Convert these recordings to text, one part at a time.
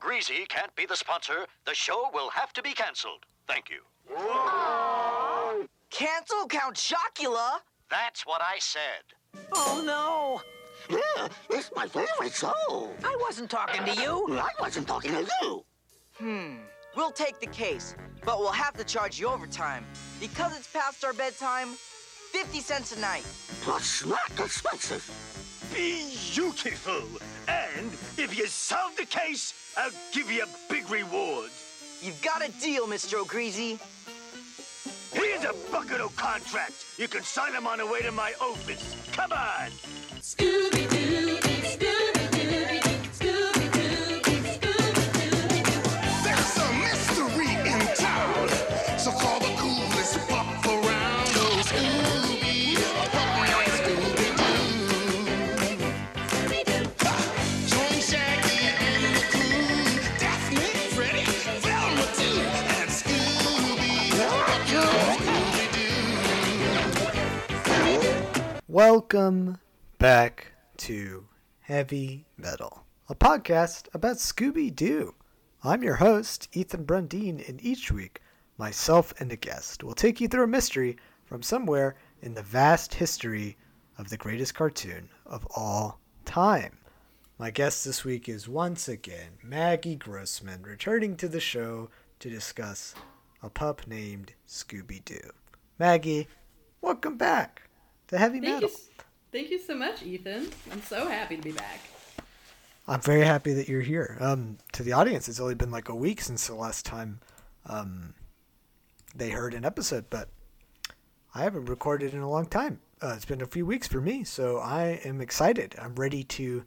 Greasy can't be the sponsor, the show will have to be canceled. Thank you. Cancel Count Chocula? That's what I said. Oh no! Yeah, it's my favorite show. I wasn't talking to you. I wasn't talking to you. Hmm. We'll take the case, but we'll have to charge you overtime. Because it's past our bedtime, 50 cents a night. Plus snack expenses. Beautiful. And if you solve the case, I'll give you a big reward. You've got a deal, Mr. O'Greasy. Here's a bucket of contract. You can sign them on the way to my office. Come on. Scooby-Doo, Scooby-Doo, Welcome back to Heavy Metal, a podcast about Scooby Doo. I'm your host, Ethan Brundine, and each week, myself and a guest will take you through a mystery from somewhere in the vast history of the greatest cartoon of all time. My guest this week is once again Maggie Grossman, returning to the show to discuss a pup named Scooby Doo. Maggie, welcome back to Heavy Thank Metal. you, thank you so much, Ethan. I'm so happy to be back. I'm very happy that you're here. Um, to the audience, it's only been like a week since the last time um, they heard an episode, but I haven't recorded in a long time. Uh, it's been a few weeks for me, so I am excited. I'm ready to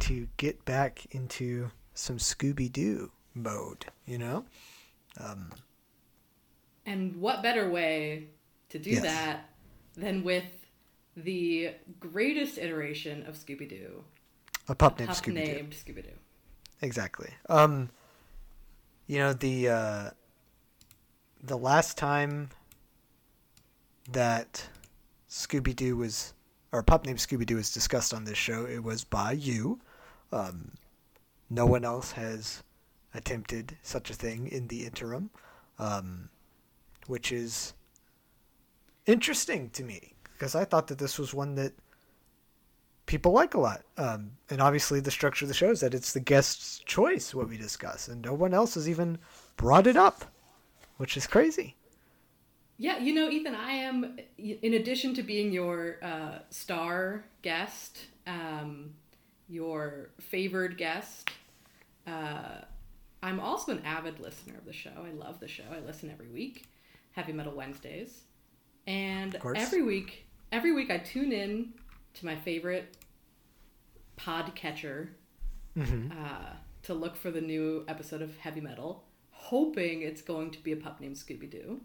to get back into some Scooby Doo mode. You know, um, And what better way to do Yes. that than with the greatest iteration of Scooby Doo, a pup named Scooby Doo. named Scooby Doo. Exactly. Um, you know the uh, the last time that Scooby Doo was, or a pup named Scooby Doo was discussed on this show, it was by you. Um, no one else has attempted such a thing in the interim, um, which is interesting to me because I thought that this was one that people like a lot. Um, and obviously, the structure of the show is that it's the guest's choice what we discuss, and no one else has even brought it up, which is crazy. Yeah, you know, Ethan, I am, in addition to being your uh, star guest, um, your favored guest, uh, I'm also an avid listener of the show. I love the show. I listen every week, Heavy Metal Wednesdays. And every week, every week I tune in to my favorite podcatcher uh, to look for the new episode of Heavy Metal, hoping it's going to be a pup named Scooby Doo.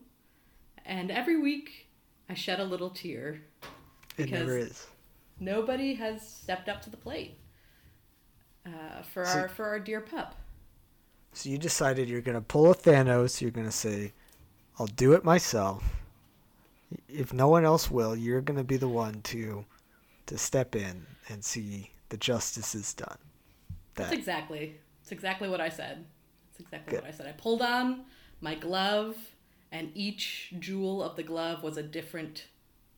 And every week I shed a little tear. It Because- never is. Nobody has stepped up to the plate uh, for So- our for our dear pup. So you decided you're gonna pull a Thanos. You're gonna say, "I'll do it myself." If no one else will, you're gonna be the one to to step in and see the justice is done. That's exactly. It's exactly what I said. It's exactly Good. what I said. I pulled on my glove, and each jewel of the glove was a different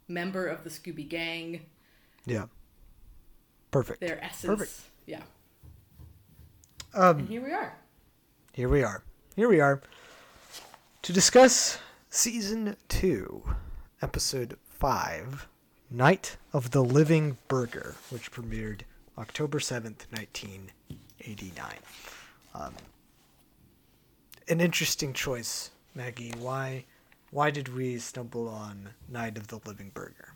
member of the Scooby Gang. yeah, perfect. Their essence. Perfect. Yeah. Um, And here we are. here we are. Here we are to discuss season two, episode five, Night of the Living Burger, which premiered October seventh, nineteen eighty nine. Um, an interesting choice, Maggie. Why, why did we stumble on Night of the Living Burger?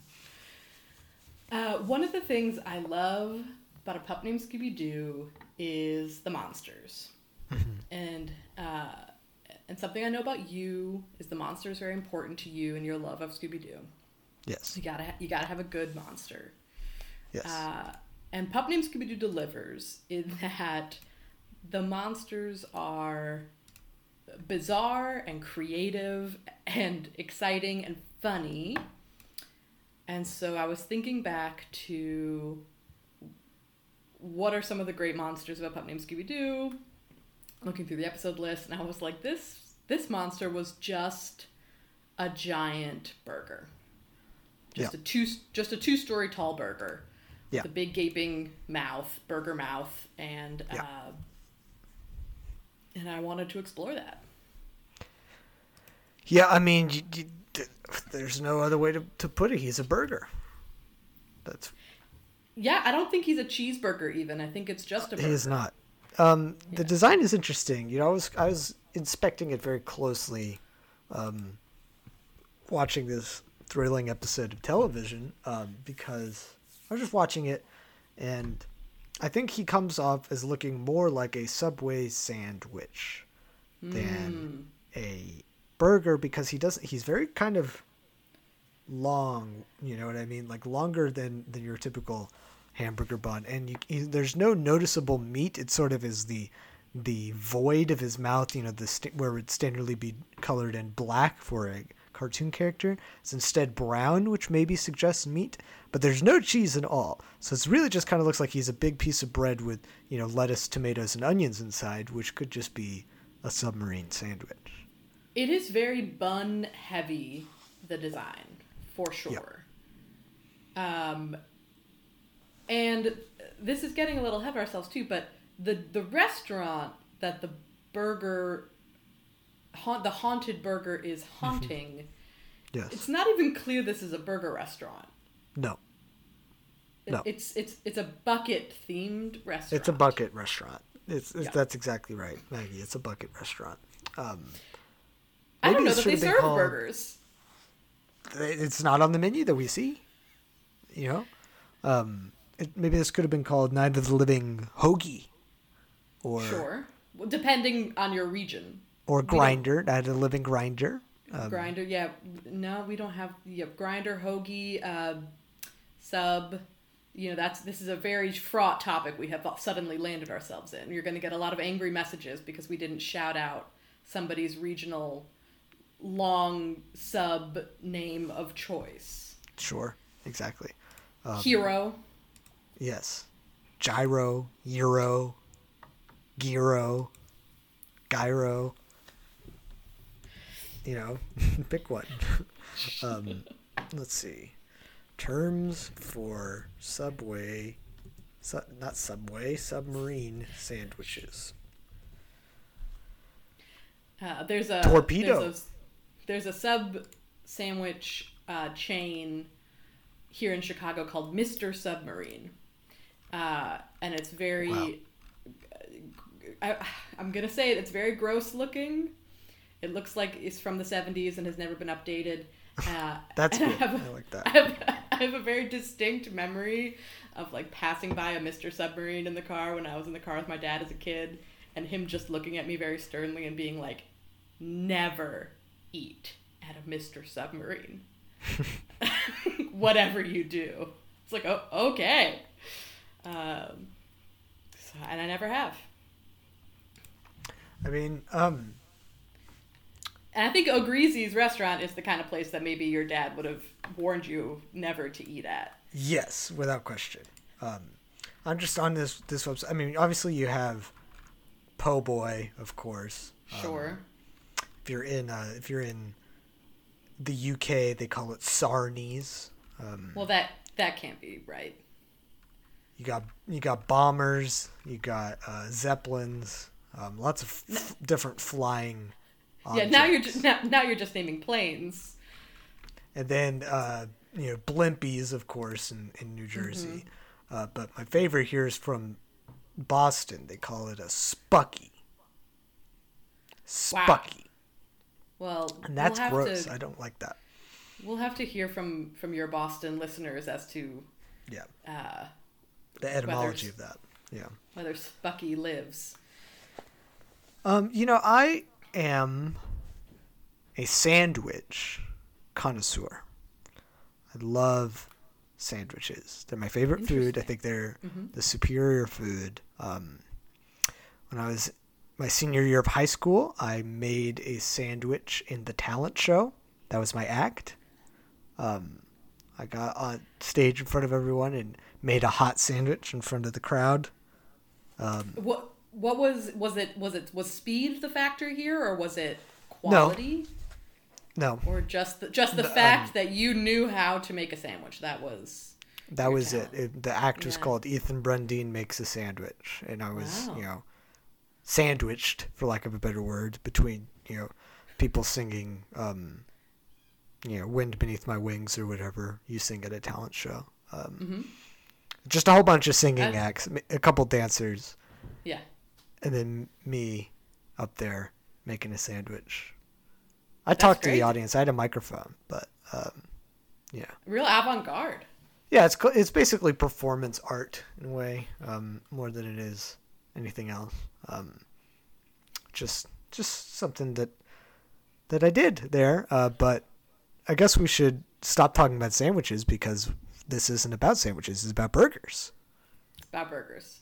Uh, one of the things I love about a pup named Scooby Doo is the monsters, and uh, and something I know about you is the monster is very important to you and your love of Scooby Doo. Yes. You gotta ha- you gotta have a good monster. Yes. Uh, and Pup Named Scooby Doo delivers in that the monsters are bizarre and creative and exciting and funny. And so I was thinking back to what are some of the great monsters of a pup named Scooby Doo? Looking through the episode list, and I was like, this this monster was just a giant burger, just Yeah. a two just a two story tall burger, Yeah. with a big gaping mouth, burger mouth, and Yeah. uh, and I wanted to explore that. Yeah, I mean, you, you, there's no other way to, to put it. He's a burger. That's Yeah, I don't think he's a cheeseburger. Even I think it's just a burger. he is not. Um, The design is interesting. You know, I was I was inspecting it very closely, um, watching this thrilling episode of television um, because I was just watching it, and I think he comes off as looking more like a Subway sandwich than a burger because he doesn't. He's very kind of long. You know what I mean? Like longer than than your typical hamburger bun, and you, he, there's no noticeable meat. It sort of is the the void of his mouth. You know, the st- where it would standardly be colored in black for a cartoon character. It's instead brown, which maybe suggests meat. But there's no cheese at all, so it's really just kind of looks like he's a big piece of bread with you know lettuce, tomatoes, and onions inside, which could just be a submarine sandwich. It is very bun heavy, the design, for sure. Um, and this is getting a little ahead of ourselves too, but the the restaurant that the burger, haunt, the haunted burger is haunting. Yes. It's not even clear this is a burger restaurant. no. No. It's it's it's a bucket themed restaurant. It's a bucket restaurant. It's, it's Yeah. that's exactly right, Maggie. It's a bucket restaurant. Um, I don't know that they serve called- burgers. it's not on the menu that we see. You know, um, it, maybe this could have been called Night of the Living Hoagie, or Sure, well, depending on your region. or Grinder, Night of the Living Grinder. Um, grinder, yeah. No, we don't have yeah, grinder, hoagie, uh, sub. You know, that's this is a very fraught topic we have suddenly landed ourselves in. You're going to get a lot of angry messages because we didn't shout out somebody's regional long sub name of choice. Sure, exactly. Um, Hero. Yes, gyro, euro, gyro, gyro. You know, pick one. um, let's see. Terms for subway, su- not subway, submarine sandwiches. Uh, there's a Torpedo. There's a, there's a sub sandwich uh, chain here in Chicago called Mister Submarine, uh, and it's very. Wow. I, I'm gonna say it, it's very gross looking. It looks like it's from the 70s and has never been updated. Uh, That's good. I, have, I like that. I have, I have a very distinct memory of like passing by a Mr. Submarine in the car when I was in the car with my dad as a kid, and him just looking at me very sternly and being like, "Never eat at a Mr. Submarine, whatever you do." It's like, oh, okay. Um, so, and I never have. I mean, um, And I think O'Greasy's restaurant is the kind of place that maybe your dad would have warned you never to eat at. yes, without question. Um, I'm just on this this website. I mean, obviously you have Po' Boy, of course. Sure. If you're in uh, if you're in the UK, they call it Sarnies. Um, well, that that can't be right. You got you got bombers, you got uh, zeppelins, um, lots of f- different flying. Yeah. Now you're objects. just now, now you're just naming planes. and then uh, you know blimpies, of course, in in New Jersey. Uh, but my favorite here is from Boston. They call it a spucky. Wow. Spucky, Well, and that's we'll gross. To, I don't like that. We'll have to hear from from your Boston listeners as to Yeah, uh, the etymology of that. Yeah. whether Spucky lives. Um, you know, I am a sandwich connoisseur. I love sandwiches. They're my favorite food. I think they're the superior food. Um, when I was my senior year of high school, I made a sandwich in the talent show. That was my act. Um, I got on stage in front of everyone and made a hot sandwich in front of the crowd. What what was was it was it was speed the factor here or was it quality No, or just the, just the The, um, fact that you knew how to make a sandwich that was that was it. talent. it. The act was Yeah. called Ethan Brundine makes a sandwich, and I was, Wow. you know, sandwiched, for lack of a better word, between you know people singing, um, you know, "Wind Beneath My Wings" or whatever you sing at a talent show. Um, Just a whole bunch of singing Mm-hmm. Acts, a couple dancers, yeah and then me up there making a sandwich. I talked to the audience. I had a microphone, but um, yeah. real avant-garde Yeah, it's it's basically performance art in a way, um, more than it is anything else. Um, just just something that that I did there. Uh, but I guess we should stop talking about sandwiches because this isn't about sandwiches. It's about burgers. about burgers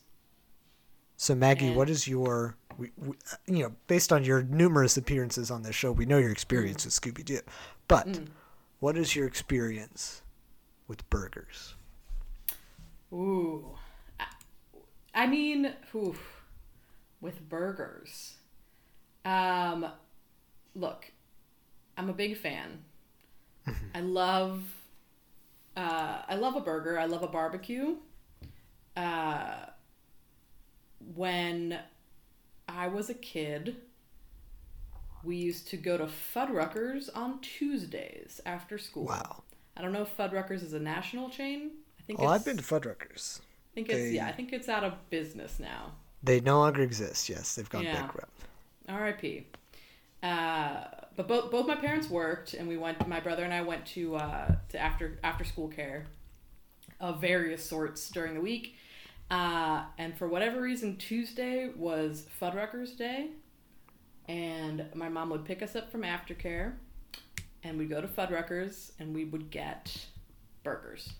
So Maggie, And- what is your we, we, you know based on your numerous appearances on this show, we know your experience mm. with Scooby Doo, but mm. what is your experience with burgers? Ooh. I- I mean, oof, with burgers. Um, look, I'm a big fan. Mm-hmm. I love, uh, I love a burger. I love a barbecue. Uh, when I was a kid, we used to go to Fuddruckers on Tuesdays after school. Wow. I don't know if Fuddruckers is a national chain. I think Oh, it's, I've been to Fuddruckers. I think it's They- yeah. I think it's out of business now. They no longer exist. Yes, they've gone Yeah. bankrupt. R.I.P. Uh, but both both my parents worked, and we went. My brother and I went to uh, to after after school care of various sorts during the week. Uh, and for whatever reason, Tuesday was Fuddruckers Day, and my mom would pick us up from aftercare, and we'd go to Fuddruckers, and we would get burgers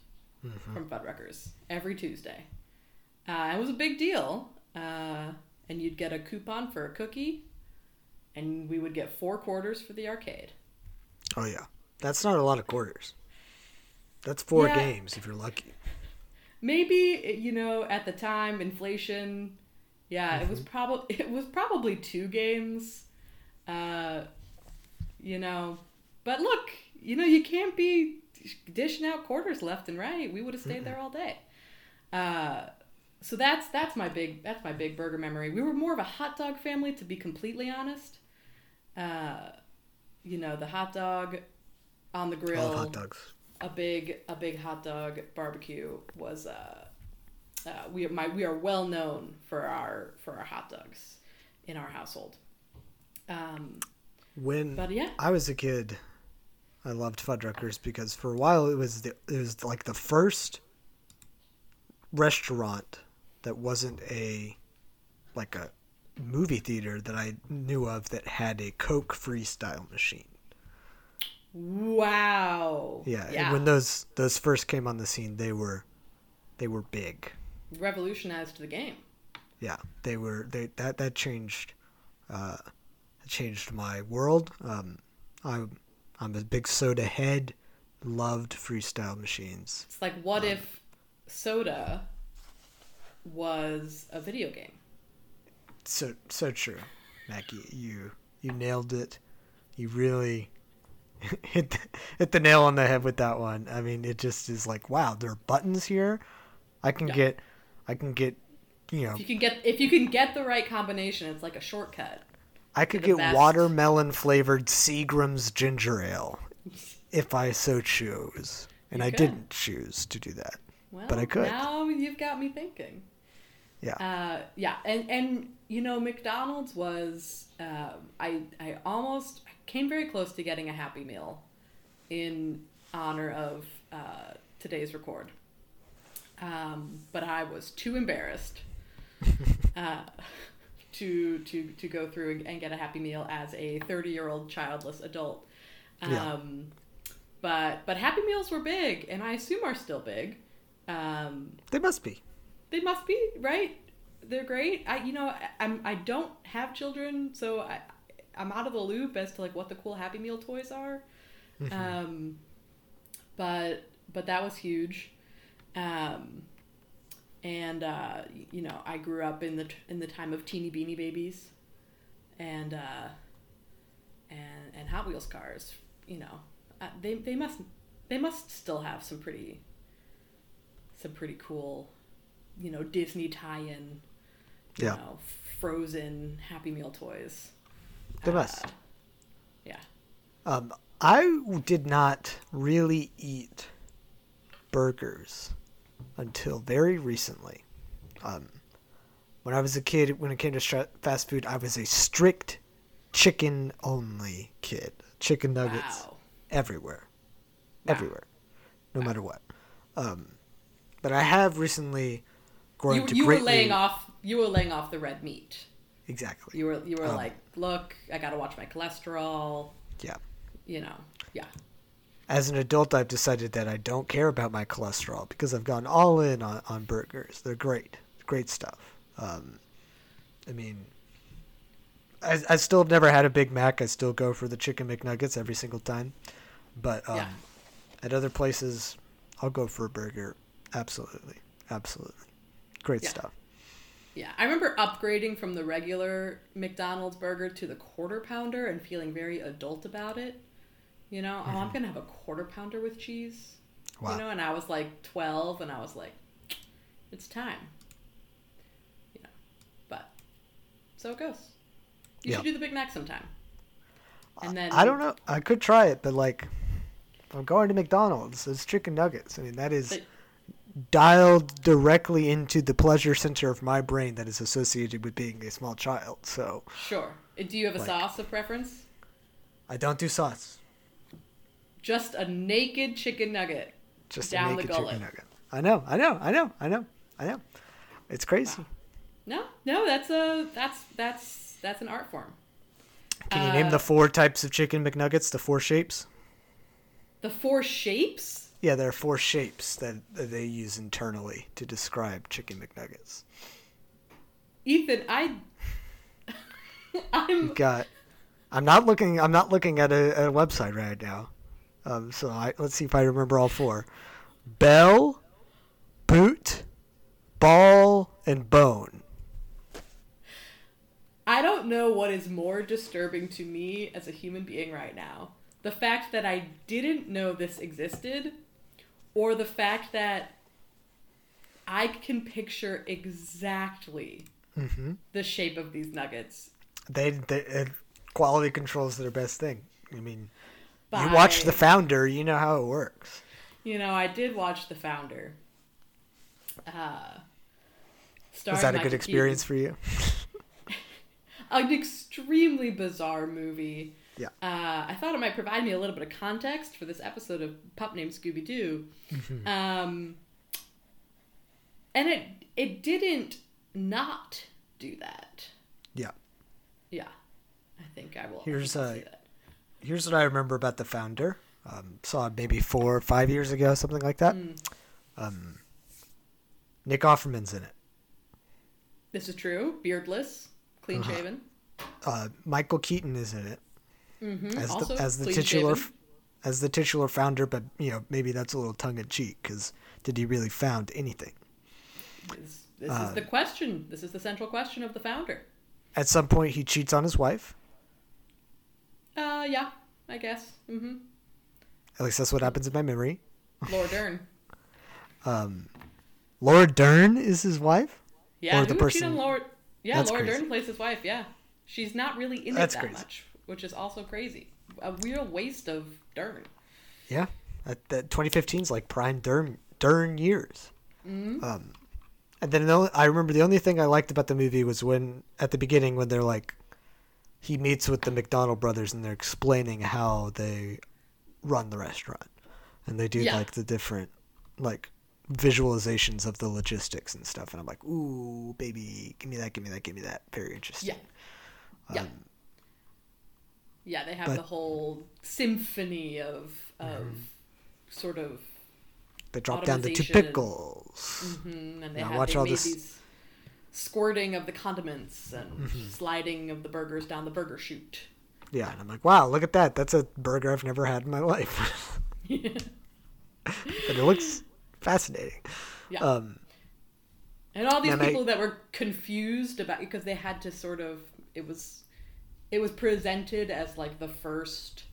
from Fuddruckers every Tuesday. Uh, it was a big deal, uh, and you'd get a coupon for a cookie, and we would get four quarters for the arcade. Oh yeah, that's not a lot of quarters. That's four Yeah. games if you're lucky. Maybe you know at the time inflation, yeah, it was probably it was probably two games, uh, you know. But look, you know you can't be dishing out quarters left and right. We would have stayed there all day. Uh, so that's that's my big that's my big burger memory. We were more of a hot dog family, to be completely honest. Uh, you know the hot dog on the grill love hot dogs. a big a big hot dog barbecue was uh, uh we my we are well known for our for our hot dogs in our household. Um, When but yeah, I was a kid, I loved Fuddruckers because for a while it was the it was like the first restaurant that wasn't a like a movie theater that I knew of that had a Coke freestyle machine. wow. Yeah, yeah. when those those first came on the scene, they were they were big. revolutionized the game. yeah they were they that that changed uh changed my world um i i'm a big soda head loved freestyle machines It's like what if soda was a video game? So so true maggie you you nailed it you really hit the, hit the nail on the head with that one i mean it just is like wow there are buttons here i can Yeah. get i can get you know If you can get if you can get the right combination, it's like a shortcut. I could get best. watermelon flavored Seagram's ginger ale if I so choose. And You I could. didn't choose to do that. Well, But I could. Now you've got me thinking. Yeah. Uh, yeah, and and you know McDonald's was uh, I I almost came very close to getting a Happy Meal in honor of uh, today's record, um, but I was too embarrassed uh, to to to go through and, get a Happy Meal as a thirty year old childless adult. Um, Yeah. But but Happy Meals were big, and I assume are still big. Um, they must be. they must be right. They're great. I you know I'm I don't have children, so I I'm out of the loop as to like what the cool Happy Meal toys are. Um, but but that was huge. Um, and uh, you know, I grew up in the in the time of Teenie beanie babies, and uh, and and Hot Wheels cars. You know, uh, they they must they must still have some pretty some pretty cool, you know, Disney tie-in. You Yeah. know, Frozen Happy Meal toys. The. Uh, yeah. Um, I did not really eat burgers until very recently. Um, when I was a kid, when it came to fast food, I was a strict chicken only kid. Chicken nuggets Wow. everywhere, everywhere, no matter what. Um, but I have recently grown You, to you were laying off. You were laying off the red meat. exactly. You were you were Um, like, look, I gotta watch my cholesterol. yeah. You know, yeah. as an adult, I've decided that I don't care about my cholesterol because I've gone all in on, on burgers. They're great, great stuff. Um, I mean, I, I still have never had a Big Mac. I still go for the chicken McNuggets every single time. But um, Yeah. at other places, I'll go for a burger. Absolutely, absolutely, great Yeah. stuff. Yeah, I remember upgrading from the regular McDonald's burger to the quarter pounder and feeling very adult about it. You know, oh, I'm mm-hmm. gonna have a quarter pounder with cheese. Wow. You know, and I was like 12, and I was like, it's time. You know, but so it goes. You Yeah. should do the Big Mac sometime. And then I don't know. I could try it, but like, I'm going to McDonald's. It's chicken nuggets. I mean, that is But- dialed directly into the pleasure center of my brain that is associated with being a small child. So Sure. Uh, Do you have a Like- sauce of preference? I don't do sauce. Just a naked chicken nugget. Just Down a the naked gullet. chicken nugget. I know. I know. I know. I know. I know. It's crazy. No, no, that's a that's that's that's an art form. Can you name Uh, the four types of chicken McNuggets? The four shapes? The four shapes. Yeah, there are four shapes that, that they use internally to describe chicken McNuggets. Ethan, I I'm got I'm not looking I'm not looking at a, a website right now. Um, so I, let's see if I remember all four. Bell, boot, ball, and bone. I don't know what is more disturbing to me as a human being right now. The fact that I didn't know this existed or the fact that I can picture exactly the shape of these nuggets. They, they uh, quality control is their best thing. I mean, you watch the founder, you know how it works. You know, I did watch The Founder. Uh, Was that a Michael good experience for you? An extremely bizarre movie. Yeah. Uh, I thought it might provide me a little bit of context for this episode of Pup Named Scooby Doo. Mm-hmm. Um, and it it didn't not do that. Yeah. Yeah, I think I will. Here's, I that. Here's what I remember about the founder. Um, saw it maybe four or five years ago, something like that. Mm. Um, Nick Offerman's in it. This is true. Beardless, clean Uh-huh. shaven. Uh, Michael Keaton is in it Mm-hmm. as also the as the titular shaven. as the titular founder, but you know maybe that's a little tongue in cheek because did he really found anything? This, this uh, is the question. This is the central question of the founder. At some point, he cheats on his wife. Uh, yeah, I guess. Mm-hmm. At least that's what happens in my memory. Laura Dern. um, Laura Dern is his wife. Yeah, Or the who would cheat on person- Laura? Yeah, That's Laura crazy. Dern plays his wife. Yeah, she's not really in That's it that crazy. much, which is also crazy. A real waste of Dern. Yeah, that, that 2015 is like prime Dern Dern years. Mm-hmm. Um, and then the only, I remember the only thing I liked about the movie was when at the beginning when they're like, he meets with the McDonald brothers and they're explaining how they run the restaurant, and they do Yeah. like the different like visualizations of the logistics and stuff, and I'm like, ooh, baby, give me that, give me that, give me that. Very interesting. Yeah. Yeah. Yeah, they have but- the whole symphony of of sort of, They drop down the two Automation and- pickles. mm, and they Now have watch all this- these squirting of the condiments and Mm-hmm. sliding of the burgers down the burger chute. Yeah, and I'm like, wow, look at that. That's a burger I've never had in my life. And it looks fascinating. Yeah. Um, And all these And I- people that were confused about because they had to sort of it was it was presented as like the first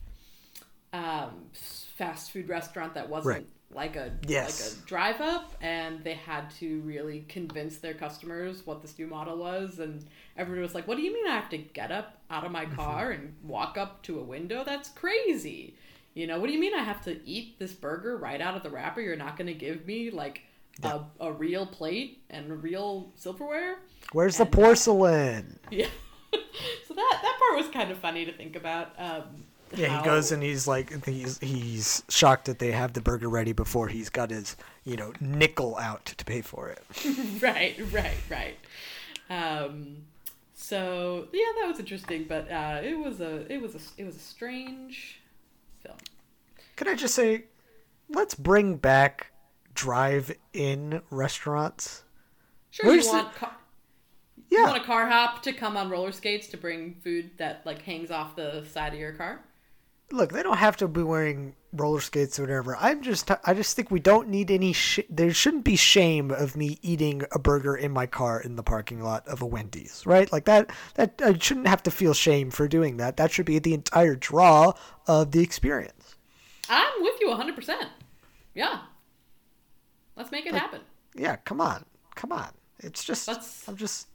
um, fast food restaurant that wasn't Right. like a Yes. like a drive up, and they had to really convince their customers what this new model was, and everybody was like, "What do you mean I have to get up out of my Mm-hmm. car and walk up to a window? That's crazy." You know, what do you mean I have to eat this burger right out of the wrapper? You're not going to give me like a, a real plate and real silverware? Where's the And, uh, porcelain? Yeah. so that that part was kind of funny to think about. Um, Yeah, how- he goes and he's like he's he's shocked that they have the burger ready before he's got his you know nickel out to pay for it. right, right, right. Um, so yeah, that was interesting, but uh, it was a it was a it was a strange film. Can I just say, let's bring back drive-in restaurants. Sure, Where's you the- want you Yeah, want a car hop to come on roller skates to bring food that like hangs off the side of your car. look, they don't have to be wearing roller skates or whatever. I'm just, I just think we don't need any. Sh- there shouldn't be shame of me eating a burger in my car in the parking lot of a Wendy's, right? Like that. That I shouldn't have to feel shame for doing that. That should be the entire draw of the experience. I'm with you 100%. Yeah. Let's make it happen. Yeah, come on, come on. It's just, Let's- I'm just,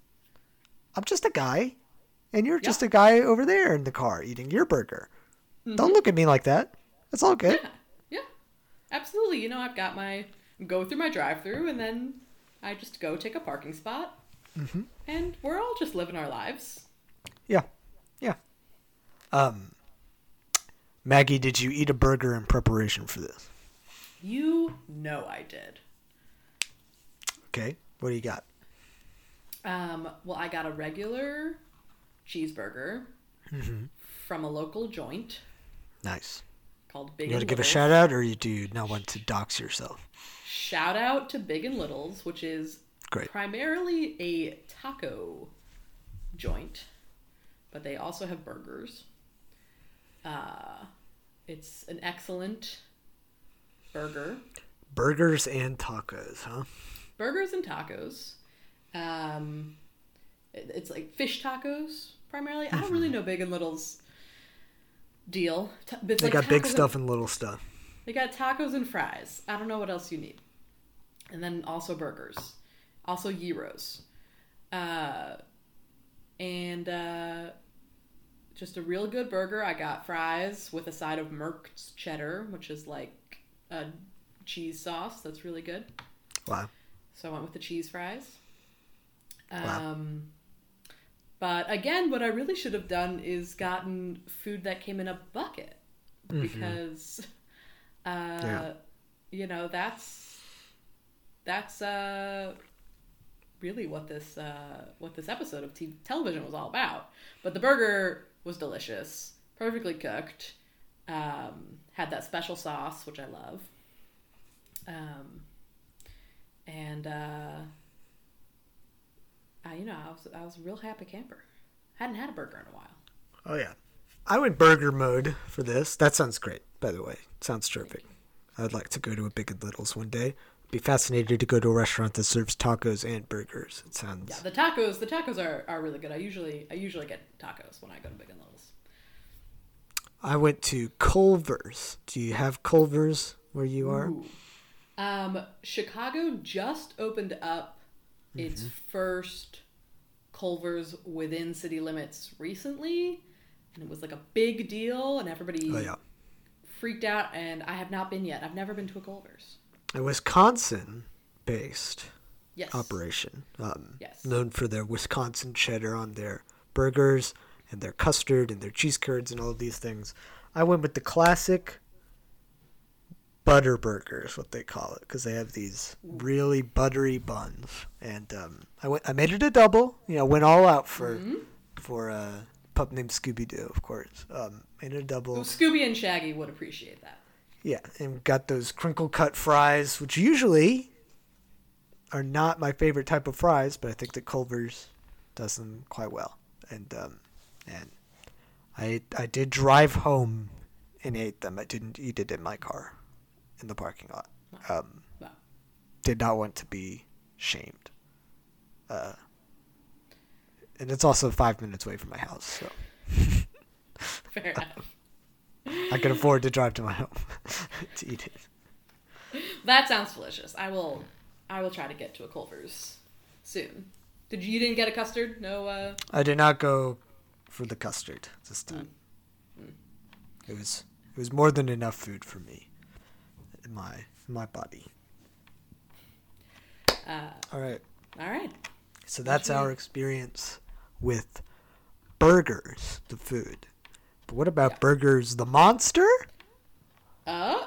I'm just a guy, and you're just a guy over there in the car eating your burger. Don't look at me like that. It's all good. Yeah. Yeah. Absolutely. You know, I've got my go through my drive-through and then I just go take a parking spot. Mm-hmm. And we're all just living our lives. Yeah, yeah. Um, Maggie, did you eat a burger in preparation for this? You know I did. Okay, what do you got? Um, well, I got a regular cheeseburger Mm-hmm. from a local joint Nice. called Big You want to give a shout out, or you do you not want to dox yourself? Shout out to Big and Littles, which is Great. primarily a taco joint, but they also have burgers. Uh, it's an excellent burger. Burgers and tacos, huh? Burgers and tacos. Um, it- it's like fish tacos primarily. I don't really know Big and Little's deal. Ta- They like got big tacos and- stuff and little stuff. They got tacos and fries. I don't know what else you need. And then also burgers. Also gyros. Uh, and uh, just a real good burger. I got fries with a side of Merkt's cheddar, which is like a cheese sauce that's really good. Wow. So I went with the cheese fries. Wow. Um, but again, what I really should have done is gotten food that came in a bucket because, uh, Mm-hmm. Yeah. you know, that's that's uh, really what this uh, what this episode of TV, television was all about. But the burger was delicious, perfectly cooked, um, had that special sauce which I love, um, and uh, I, you know, I was I was a real happy camper. Hadn't had a burger in a while. Oh yeah. I went burger mode for this. That sounds great, by the way. Sounds terrific. I'd like to go to a Big and Littles one day. Be fascinated to go to a restaurant that serves tacos and burgers. It sounds Yeah, the tacos the tacos are, are really good. I usually I usually get tacos when I go to Big and Littles. I went to Culver's. Do you have Culver's where you are? Ooh. Um, Chicago just opened up its Mm-hmm. first Culver's within city limits recently, and it was like a big deal, and everybody Oh yeah. freaked out. And I have not been yet. I've never been to a Culver's. A Wisconsin based Yes. operation. Um, Yes. Known for their Wisconsin cheddar on their burgers and their custard and their cheese curds and all of these things. I went with the classic butter burger is what they call it because they have these really buttery buns and um, I went I made it a double you know went all out for for a pup named Scooby Doo of course um, made it a double Well, Scooby and Shaggy would appreciate that. yeah, and got those crinkle cut fries, which usually are not my favorite type of fries, but I think that Culver's does them quite well. And um, and I I did drive home and ate them. I didn't eat it in my car, in the parking lot. Um, Wow. did not want to be shamed. Uh, and it's also five minutes away from my house, so Fair enough. I can afford to drive to my home to eat it. That sounds delicious. I will I will try to get to a Culver's soon. Did you, you didn't get a custard? No uh I did not go for the custard this time. It was it was more than enough food for me in my in my body. uh All right. all right. So that's our experience with burgers, the food. But what about burgers, the monster? Uh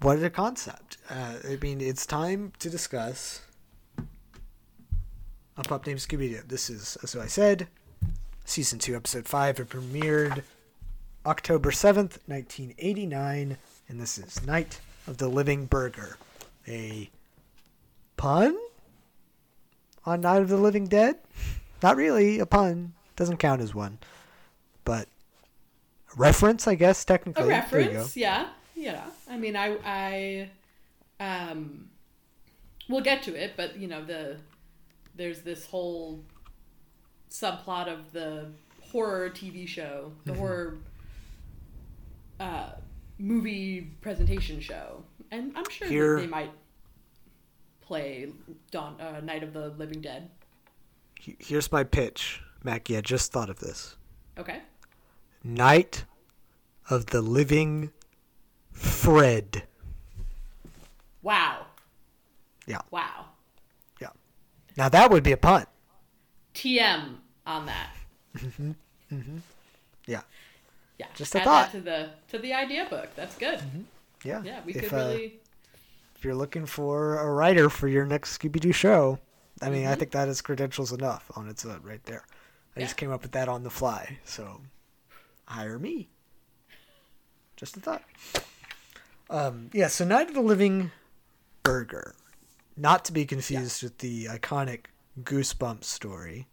What a concept. Uh, I mean, it's time to discuss a pup named Scooby Doo. This is, as I said, season 2, episode 5. It premiered October 7th, 1989. And this is Night of the Living Burger. A pun on Night of the Living Dead? Not really a pun. Doesn't count as one. But a reference, I guess, technically. a There you go. reference, yeah. Yeah. I mean I I um we'll get to it, but you know, the there's this whole subplot of the horror TV show, the Mm-hmm. horror uh movie presentation show. And I'm sure Here- that they might play Dawn uh, Night of the Living Dead. Here's my pitch, Maggie. I just thought of this. Okay. Night of the Living Fred. Wow. Yeah, Wow. yeah. Now that would be a pun. TM on that. mm-hmm. Mm-hmm. Yeah, Yeah. Just a add thought. that to the to the idea book. That's good. yeah. Yeah, we if, could uh, really if you're looking for a writer for your next Scooby Doo show, I mean, Mm-hmm. I think that is credentials enough on its own right there. I just came up with that on the fly, so hire me. Just a thought. Um, yeah, so Night of the Living Burger, not to be confused with the iconic Goosebumps story,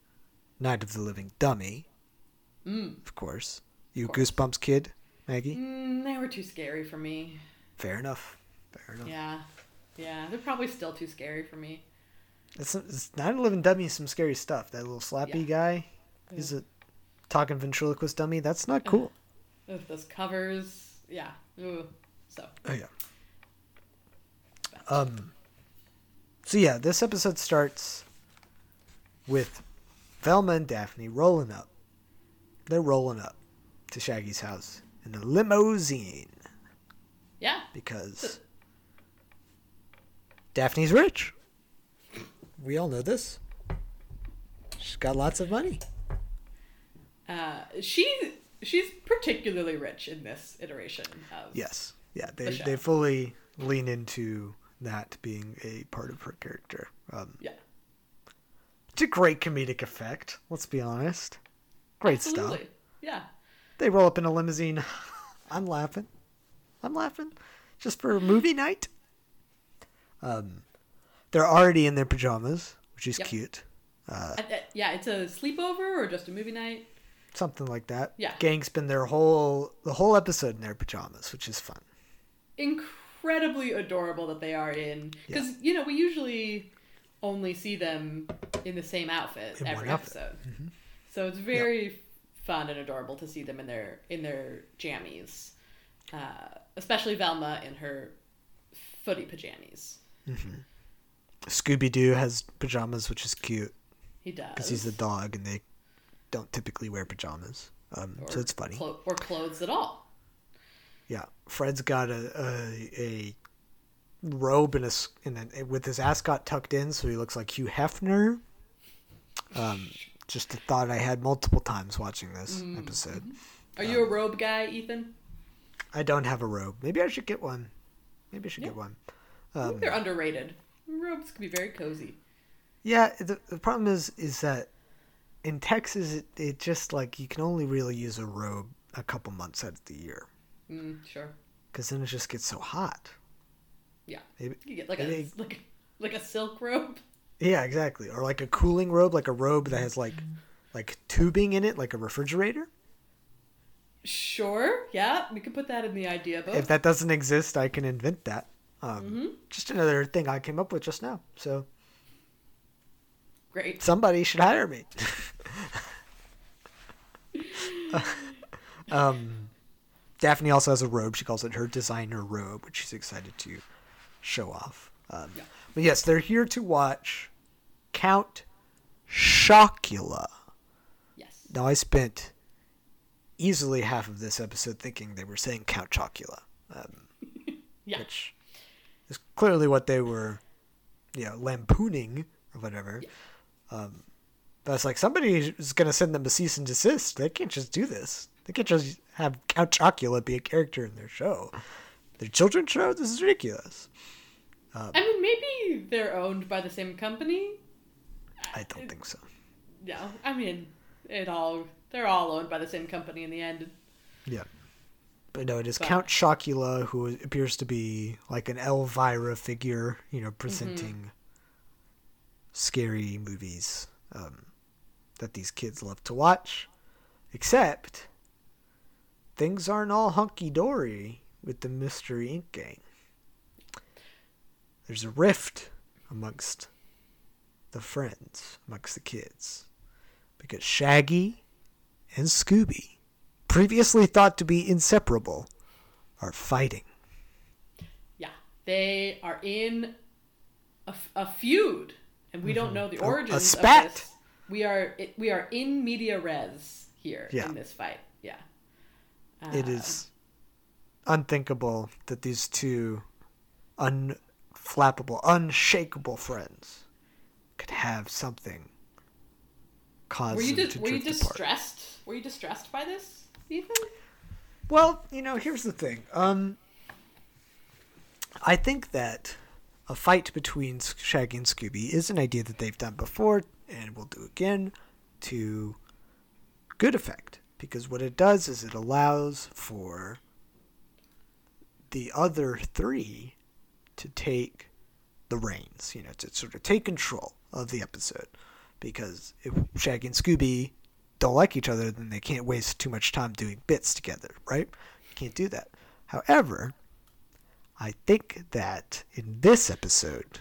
Night of the Living Dummy. Mm. Of course, you Goosebumps kid, Maggie. Mm, they were too scary for me. Fair enough. Fair enough. Yeah. Yeah, they're probably still too scary for me. It's, it's Night of the Living Dummy is some scary stuff. That little slappy Yeah. guy, he's a talking ventriloquist dummy. That's not cool. Ugh, those covers. Yeah. Ooh. So. Oh yeah. Um. So yeah, this episode starts with Velma and Daphne rolling up. They're rolling up to Shaggy's house in a limousine Yeah. because Daphne's rich. We all know this. She's got lots of money. Uh, she she's particularly rich in this iteration of. Yes. Yeah, they The they fully lean into that being a part of her character. Um, Yeah. it's a great comedic effect. Let's be honest. Great Absolutely. stuff. Yeah. They roll up in a limousine. I'm laughing. I'm laughing. Just for movie night. Um, they're already in their pajamas, which is Yep. cute. Uh, yeah, it's a sleepover or just a movie night. Something like that. Yeah. Gang spend their whole the whole episode in their pajamas, which is fun. Incredibly adorable that they are in because you know we usually only see them in the same outfit In every one outfit. Mm-hmm. episode, so it's very fun and adorable to see them in their in their jammies, uh, especially Velma in her footy pajamas. Scooby Doo has pajamas, which is cute. He does because he's a dog and they don't typically wear pajamas. Um, so it's funny. clo- or clothes at all. yeah, Fred's got a a, a robe and a, and a with his ascot tucked in, so he looks like Hugh Hefner. Um, just a thought I had multiple times watching this Mm-hmm. episode. Are you a robe guy, Ethan? I don't have a robe. Maybe I should get one. Maybe I should get one. I Um, think they're underrated. Robes can be very cozy. Yeah, the, the problem is is that in Texas it, it just like you can only really use a robe a couple months out of the year Mm, sure. because then it just gets so hot. Yeah. Maybe, You get like a like like a silk robe. Yeah, exactly. Or like a cooling robe, like a robe that has like like tubing in it, like a refrigerator. Sure. Yeah, we could put that in the idea book. If that doesn't exist, I can invent that. Um, Mm-hmm. Just another thing I came up with just now. So Great. Somebody should hire me. um, Daphne also has a robe. She calls it her designer robe, which she's excited to show off. Um, But yes, they're here to watch Count Chocula. Yes. Now, I spent easily half of this episode thinking they were saying Count Chocula, um, Yeah. which is clearly what they were, you know, lampooning or whatever. Um, but it's like somebody is going to send them a cease and desist. They can't just do this. They can't just have Count Chocula be a character in their show. Their children's show? This is ridiculous. I mean, maybe they're owned by the same company. I don't think so. Yeah. I mean, it all they're all owned by the same company in the end. Yeah. But no, it is But- Count Chocula, who appears to be like an Elvira figure, you know, presenting scary movies um, that these kids love to watch. Except, things aren't all hunky dory with the Mystery Inc. gang. There's a rift amongst the friends, amongst the kids. Because Shaggy and Scooby, previously thought to be inseparable, are fighting. Yeah. They are in a, a feud, and we don't know the Mm-hmm. A- a origins spat. of this. We are it, we are in media res here Yeah. in this fight. Yeah. It Uh, is unthinkable that these two unflappable, unshakable friends could have something cause Were you them to were you drift apart. distressed? Were you distressed by this, Ethan? Well, you know, here's the thing. Um, I think that a fight between Shaggy and Scooby is an idea that they've done before and will do again to good effect. Because what it does is it allows for the other three to take the reins, you know, to sort of take control of the episode. Because if Shaggy and Scooby don't like each other, then they can't waste too much time doing bits together, right? You can't do that. However, I think that in this episode,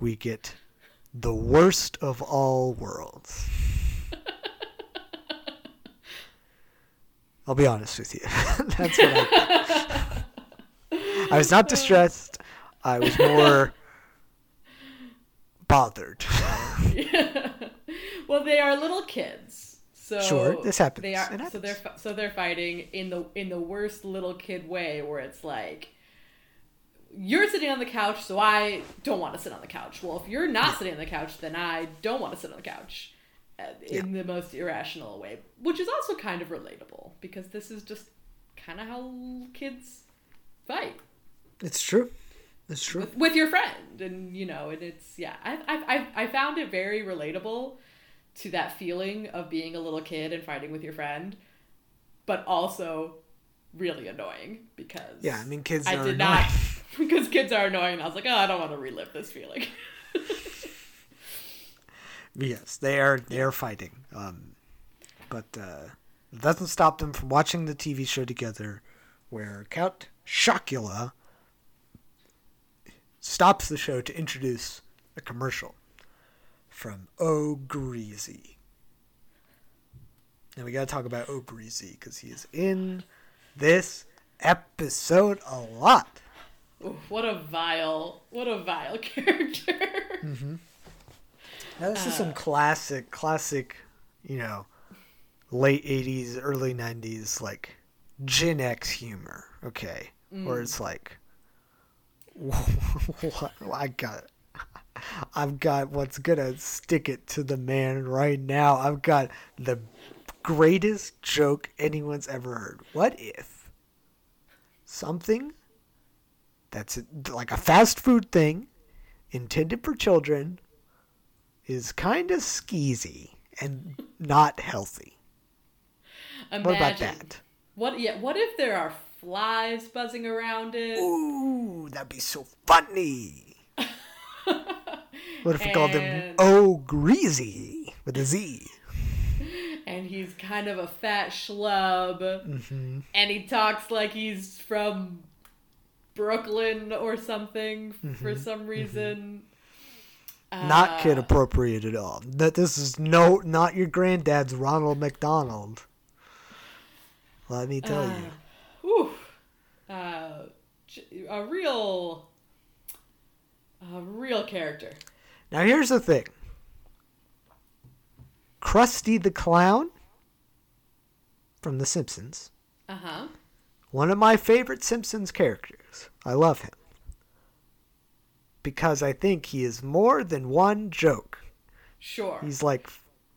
we get the worst of all worlds. I'll be honest with you. That's what I I was not distressed. I was more bothered. well, they are little kids. So Sure, this happens. They are It so they're so they're fighting in the in the worst little kid way, where it's like you're sitting on the couch, so I don't want to sit on the couch. Well, if you're not sitting on the couch, then I don't want to sit on the couch. uh, In the most irrational way, which is also kind of relatable because this is just kind of how kids fight It's true. It's true. with, with your friend and you know and it's yeah I, I, I, I found it very relatable to that feeling of being a little kid and fighting with your friend but also really annoying because Yeah, I mean, kids I are did not because kids are annoying and I was like oh I don't want to relive this feeling Yes, they are they are fighting. Um, but uh, it doesn't stop them from watching the TV show together, where Count Chocula stops the show to introduce a commercial from Oh Greasy. Now we gotta talk about Oh Greasy because he is in this episode a lot. Ooh, what a vile what a vile character mm-hmm. Now, this is some uh. classic, classic, you know, late 80s, early 90s, like Gen X humor, okay? Where mm. it's like, I got, I've got what's gonna stick it to the man right now. I've got the greatest joke anyone's ever heard. What if something that's like a fast food thing intended for children is kind of skeezy and not healthy. Imagine. What about that? what yeah what if there are flies buzzing around it Ooh, that'd be so funny. What if we called him And- Oh Greasy with a Z? and he's kind of a fat schlub, Mm-hmm. and he talks like he's from Brooklyn or something Mm-hmm. for some reason. not kid appropriate at all. That this is no not your granddad's Ronald McDonald. Let me tell you. Uh, a real, a real character. Now here's the thing. Krusty the Clown from The Simpsons. Uh huh. One of my favorite Simpsons characters. I love him. Because I think he is more than one joke. Sure. He's like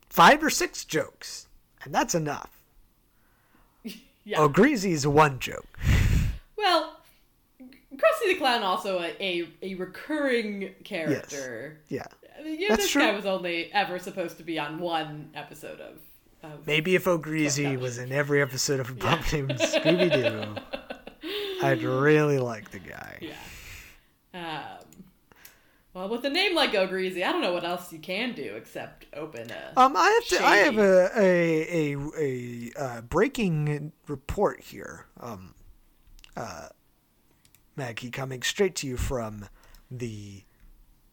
five or six jokes, and that's enough. yeah. Oh, Greasy's one joke. Well, Krusty the Clown also a, a, a recurring character. Yeah. I mean, yeah, That's this true. guy was only ever supposed to be on one episode of. of Maybe if O'Greasy was in every episode of a pup named Scooby Doo, I'd really like the guy. yeah. Um, well, with a name like O'Greasy, I don't know what else you can do except open a. Um, I have to. I have Shady. a a a, a uh, breaking report here. Um, uh, Maggie, coming straight to you from the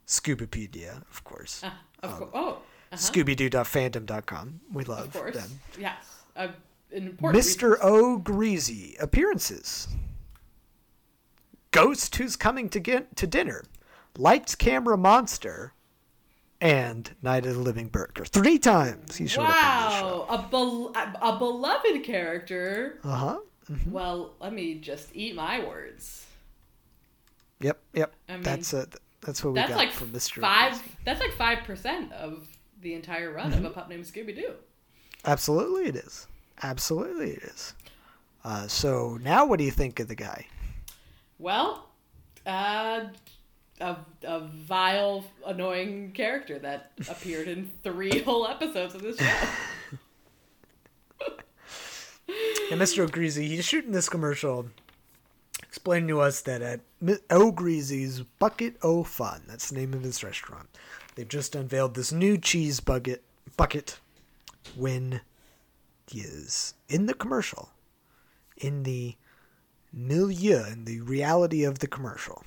Scoobipedia, of course. uh, of course. Oh, uh-huh, Scooby-Doo.fandom.com. We love of course. them. Yes. Uh, an important Mr. O'Greasy appearances. Ghost who's coming to get to dinner. Lights, camera, monster, and Night of the Living Burger. Three times he showed up the show. Wow, a, a, a beloved character. Uh huh. Well, let me just eat my words. Yep, yep. I mean, that's uh, that's what we That's got like from Mr. five. That's like five percent of the entire run Mm-hmm. of a pup named Scooby Doo. Absolutely, it is. Absolutely, it is. Uh, so now, what do you think of the guy? Well, uh, a, a vile, annoying character that appeared in three whole episodes of this show. And Mr. O'Greasy, he's shooting this commercial, explaining to us that at O'Greasy's Bucket O Fun, that's the name of his restaurant, they've just unveiled this new cheese bucket bucket when he is in the commercial, in the milieu, in the reality of the commercial.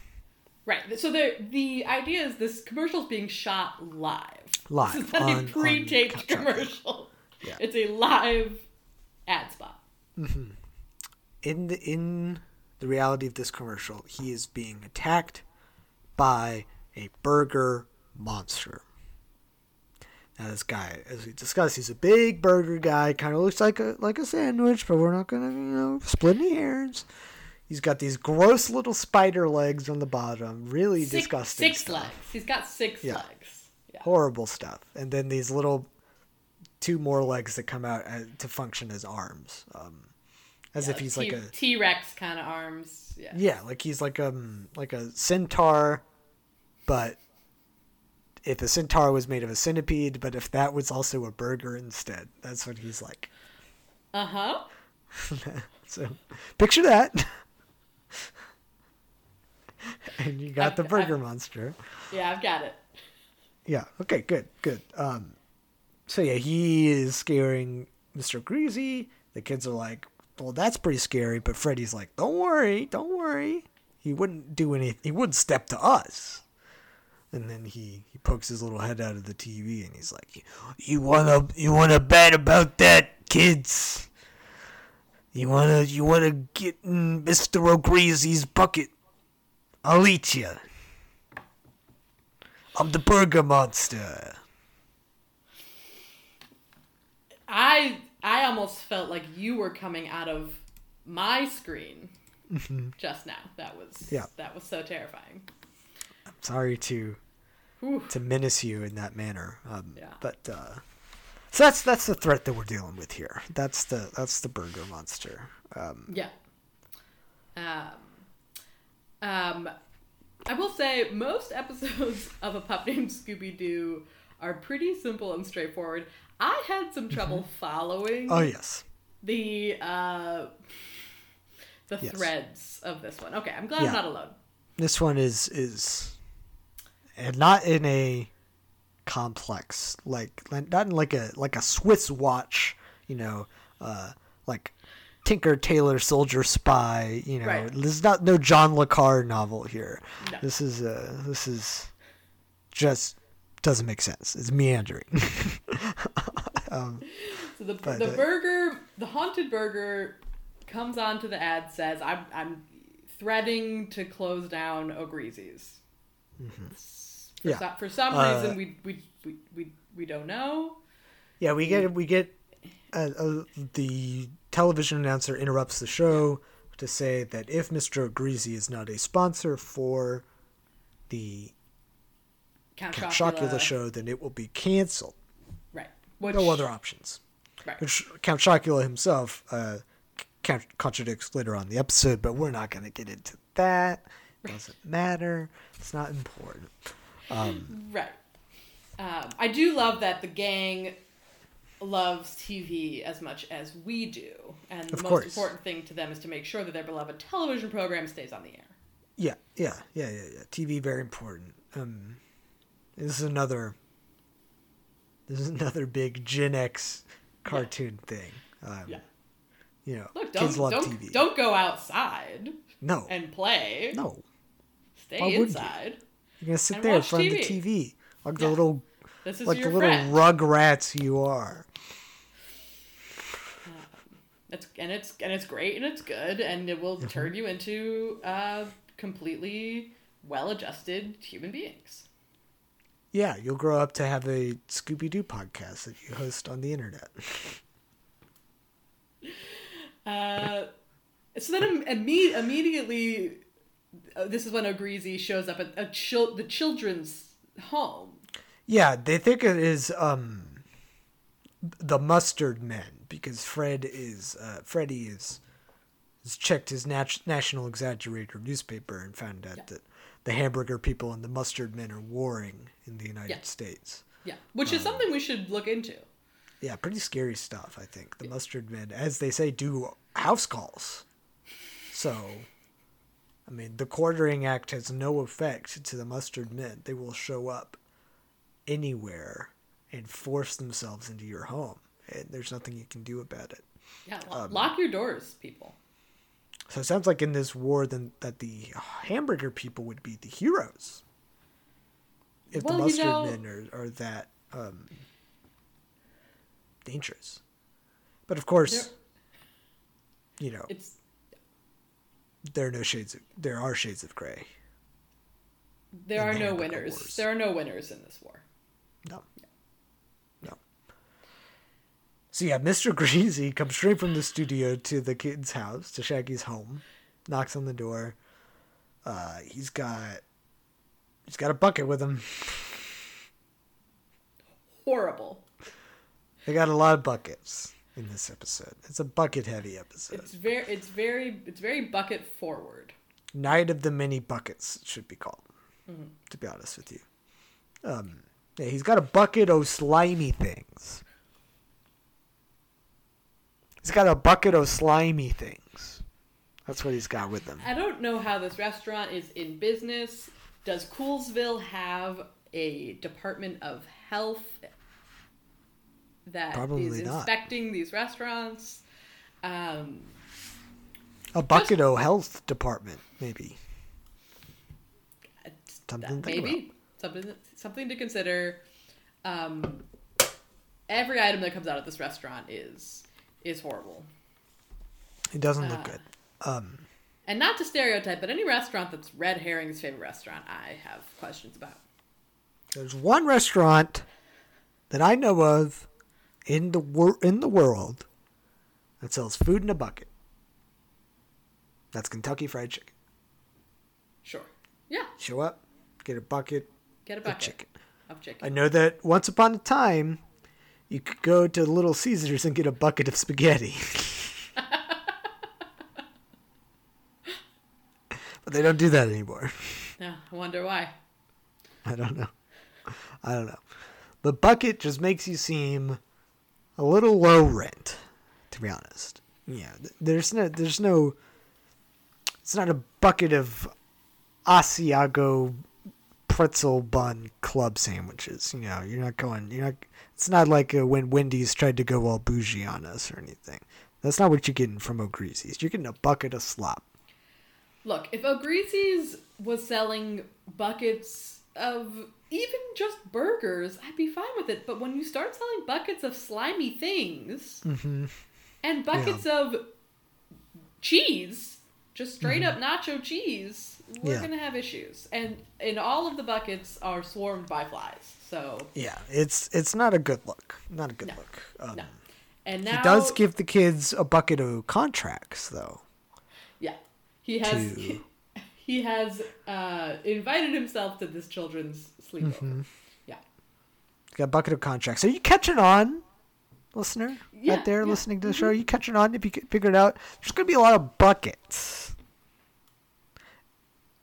Right. So the the idea is this commercial is being shot live. Live, This is not on- a pre-taped commercial. Yeah. It's a live ad spot. Mm-hmm. in the in the reality of this commercial, he is being attacked by a burger monster. Now this guy, as we discussed, he's a big burger guy, kind of looks like a like a sandwich, but we're not gonna you know split any hairs. He's got these gross little spider legs on the bottom, really Six, disgusting six stuff. legs. He's got six Yeah. legs. Yeah. horrible stuff, and then these little two more legs that come out as, to function as arms, um, as if he's like a T Rex kind of arms. Yeah. Yeah, like he's like um like a centaur, but if a centaur was made of a centipede, but if that was also a burger instead, that's what he's like. Uh huh. So picture that. and you got I've- the burger I've- monster. Yeah, I've got it. Yeah. Okay. Good. Good. Um. So yeah, he is scaring Mr. Greasy. The kids are like, "Well, that's pretty scary," but Freddy's like, "Don't worry, don't worry. He wouldn't do anything. He wouldn't step to us." And then he he pokes his little head out of the TV and he's like, "You wanna you wanna bet about that, kids? You wanna you wanna get in Mr. O'Greasy's bucket? I'll eat you." I'm the burger monster. I I almost felt like you were coming out of my screen just now. That was Mm-hmm. Yeah. that was so terrifying. I'm Sorry to Whew. to menace you in that manner. Um, Yeah. But uh, so that's that's the threat that we're dealing with here. That's the that's the burger monster. Um, Yeah. Um, um, I will say most episodes of A Pup Named Scooby Doo are pretty simple and straightforward. I had some trouble following oh yes. the uh, the Yes. threads of this one. Okay, I'm glad Yeah. I'm not alone. This one is is and not in a complex like not in like a like a Swiss watch, you know, uh, like Tinker Tailor Soldier Spy, you know. Right. This is not no John Le Carre novel here. No. This is uh this is just doesn't make sense. It's meandering. So the, But, the uh, burger, the haunted burger, comes onto the ad says, "I'm I'm threatening to close down O'Greasy's." For, Mm-hmm. Yeah. so- for some Uh, reason, we, we we we we don't know. Yeah, we get we get uh, uh, the television announcer interrupts the show to say that if Mr. Greasy is not a sponsor for the Count, Count Chocula, Chocula show, then it will be canceled. right? Which, No other options. Right. Which Count Chocula himself uh, contradicts later on the episode, but we're not going to get into that. It Doesn't matter. It's not important. Right. Um, I do love that the gang loves TV as much as we do, and the most course. important thing to them is to make sure that their beloved television program stays on the air. Yeah, yeah, yeah, yeah, yeah. TV very important. Um, this is another. This is another big Gen X cartoon thing. Um, Yeah. You know, Look, kids love don't TV. don't go outside no, and play. no. Stay Why would you? inside. You're gonna sit there in front of the TV. TV like the little, This is like the little friend. rug rats you are. It's and it's and it's great and it's good and it will Mm-hmm. turn you into uh, completely well-adjusted human beings. Yeah, you'll grow up to have a Scooby Doo podcast that you host on the internet. Uh, so then im- imme- immediately, uh, this is when O'Greasy shows up at a chil- the children's home. Yeah, they think it is um the mustard men because Fred is uh, Freddy is has checked his nat- national exaggerator newspaper and found out that the hamburger people and the mustard men are warring in the United Yeah. States. Yeah, which is something we should look into. Yeah, pretty scary stuff. I think the mustard men, as they say, do house calls. So, I mean, the quartering act has no effect to the mustard men. They will show up anywhere and force themselves into your home, and there's nothing you can do about it. Yeah, Um, lock your doors, people. So it sounds like in this war, then that the hamburger people would be the heroes. If Well, the you mustard know- men are, are that um, dangerous. But of course, you know, It's there are no shades. Of, there are shades of gray. there are no winners. wars. There are no winners in this war. No, no. So yeah, Mr. Greasy comes straight from the studio to the kid's house, to Shaggy's home, knocks on the door. Uh, he's got he's got a bucket with him. Horrible. They got a lot of buckets in this episode. It's a bucket heavy episode. It's very, it's very, it's very bucket forward. Night of the many buckets it should be called. To be honest with you, um, yeah, he's got a bucket of slimy things. He's got a bucket of slimy things. That's what he's got with him. I don't know how this restaurant is in business. Does Coolsville have a Department of Health that is Probably not. inspecting these restaurants? Um, A bucket of health department, maybe. Something maybe something something to consider. Um, every item that comes out of this restaurant is is horrible, It doesn't look Uh, good. Um, and not to stereotype, but any restaurant that's Red Herring's favorite restaurant, I have questions about. There's one restaurant that I know of in the wor- in the world that sells food in a bucket. That's Kentucky Fried Chicken. Sure, yeah, Show up, get a bucket get a of bucket chicken. of chicken. I know that once upon a time, you could go to Little Caesars and get a bucket of spaghetti. but they don't do that anymore. Yeah, I wonder why. I don't know. I don't know. The bucket just makes you seem a little low rent, to be honest. Yeah, there's no, there's no. It's not a bucket of Asiago pretzel bun club sandwiches. You know, you're not going. You're not. It's not like uh, when Wendy's tried to go all bougie on us or anything. That's not what you're getting from O'Greasy's. You're getting a bucket of slop. Look, if O'Greasy's was selling buckets of even just burgers, I'd be fine with it. But when you start selling buckets of slimy things and buckets of cheese, just straight up nacho cheese, we're Yeah. gonna have issues. And and all of the buckets are swarmed by flies. So Yeah, it's it's not a good look. Not a good No. look. Um, no. And now He does give the kids a bucket of contracts, though. Yeah, he has to- he has uh, invited himself to this children's sleepover. Mm-hmm. Yeah, Got a bucket of contracts. Are you catching on, listener? Yeah, out there yeah, Mm-hmm. listening to the show, are you catching on? If you figure it out, there's going to be a lot of buckets.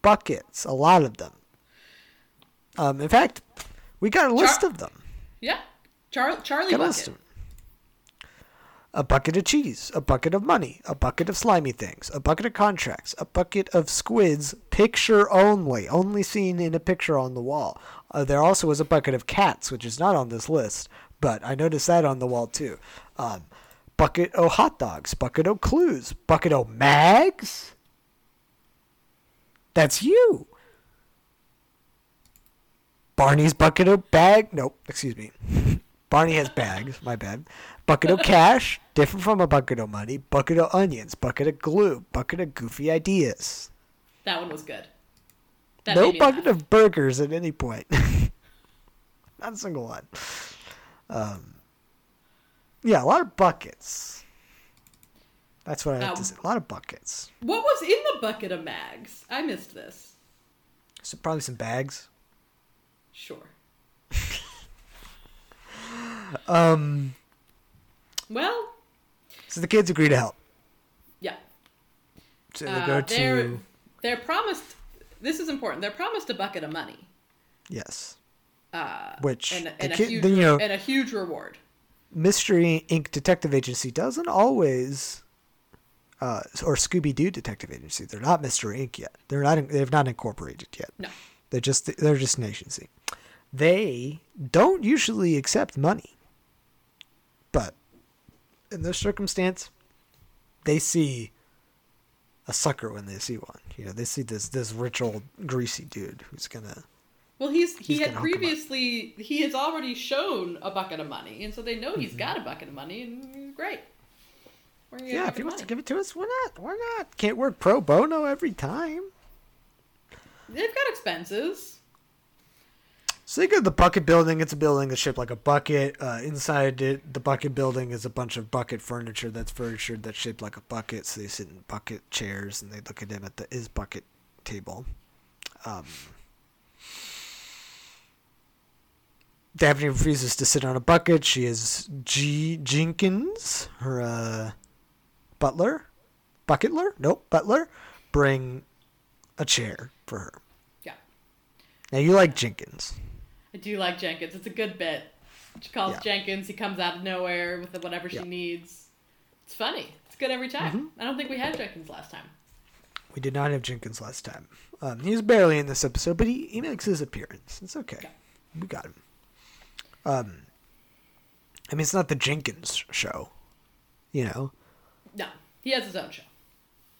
Buckets, a lot of them. Um, in fact, we got a list of them. yeah. Char- Charlie Got a bucket. A bucket of cheese, a bucket of money, a bucket of slimy things, a bucket of contracts, a bucket of squids, picture only, only seen in a picture on the wall. Uh, there also was a bucket of cats, which is not on this list, but I noticed that on the wall too. Um, bucket of hot dogs, bucket of clues, bucket of mags. That's you. Barney's bucket of bag. Nope, excuse me. Barney has bags. My bad. Bucket of cash, different from a bucket of money. Bucket of onions. Bucket of glue. Bucket of goofy ideas. That one was good. That no bucket laugh. of burgers at any point. Not a single one. Um, yeah, a lot of buckets. That's what I have Um, to say. A lot of buckets. What was in the bucket of mags? I missed this. So probably some bags. Sure. Um, Well, so the kids agree to help. yeah. So they Uh, go they're to they're promised. This is important. They're promised a bucket of money. yes, Uh, which and, and a kid- huge then, you know and a huge reward. Mystery Inc. Detective Agency doesn't always, uh, or Scooby Doo Detective Agency. They're not Mystery Inc. yet. They're not. in- They've not incorporated yet. No. They're just. They're just an agency. They don't usually accept money, but in this circumstance, they see a sucker when they see one. You know, they see this this rich old greasy dude who's gonna. Well, he's he He's had gonna hook 'em up. previously he has already shown a bucket of money, and so they know Mm-hmm. he's got a bucket of money, and great. We're gonna get a Yeah, if he of wants to give it to us, why not? Why not? Can't work pro bono every time. They've got expenses. So they go to the bucket building. It's a building that's shaped like a bucket. Uh, inside it, the bucket building is a bunch of bucket furniture that's furniture that's shaped like a bucket. So they sit in bucket chairs and they look at him at the is bucket table. Um, Daphne refuses to sit on a bucket. She is G Jenkins, her uh, butler, bucketler. Nope, butler. Bring a chair for her. Yeah, Now you like Jenkins. I do like Jenkins. It's a good bit. She calls Yeah. Jenkins. He comes out of nowhere with whatever she Yeah. needs. It's funny. It's good every time. Mm-hmm. I don't think we had Jenkins last time. We did not have Jenkins last time. Um, he was barely in this episode, but he, he makes his appearance. It's okay. Yeah. We got him. Um, I mean, it's not the Jenkins show, you know? No, he has his own show.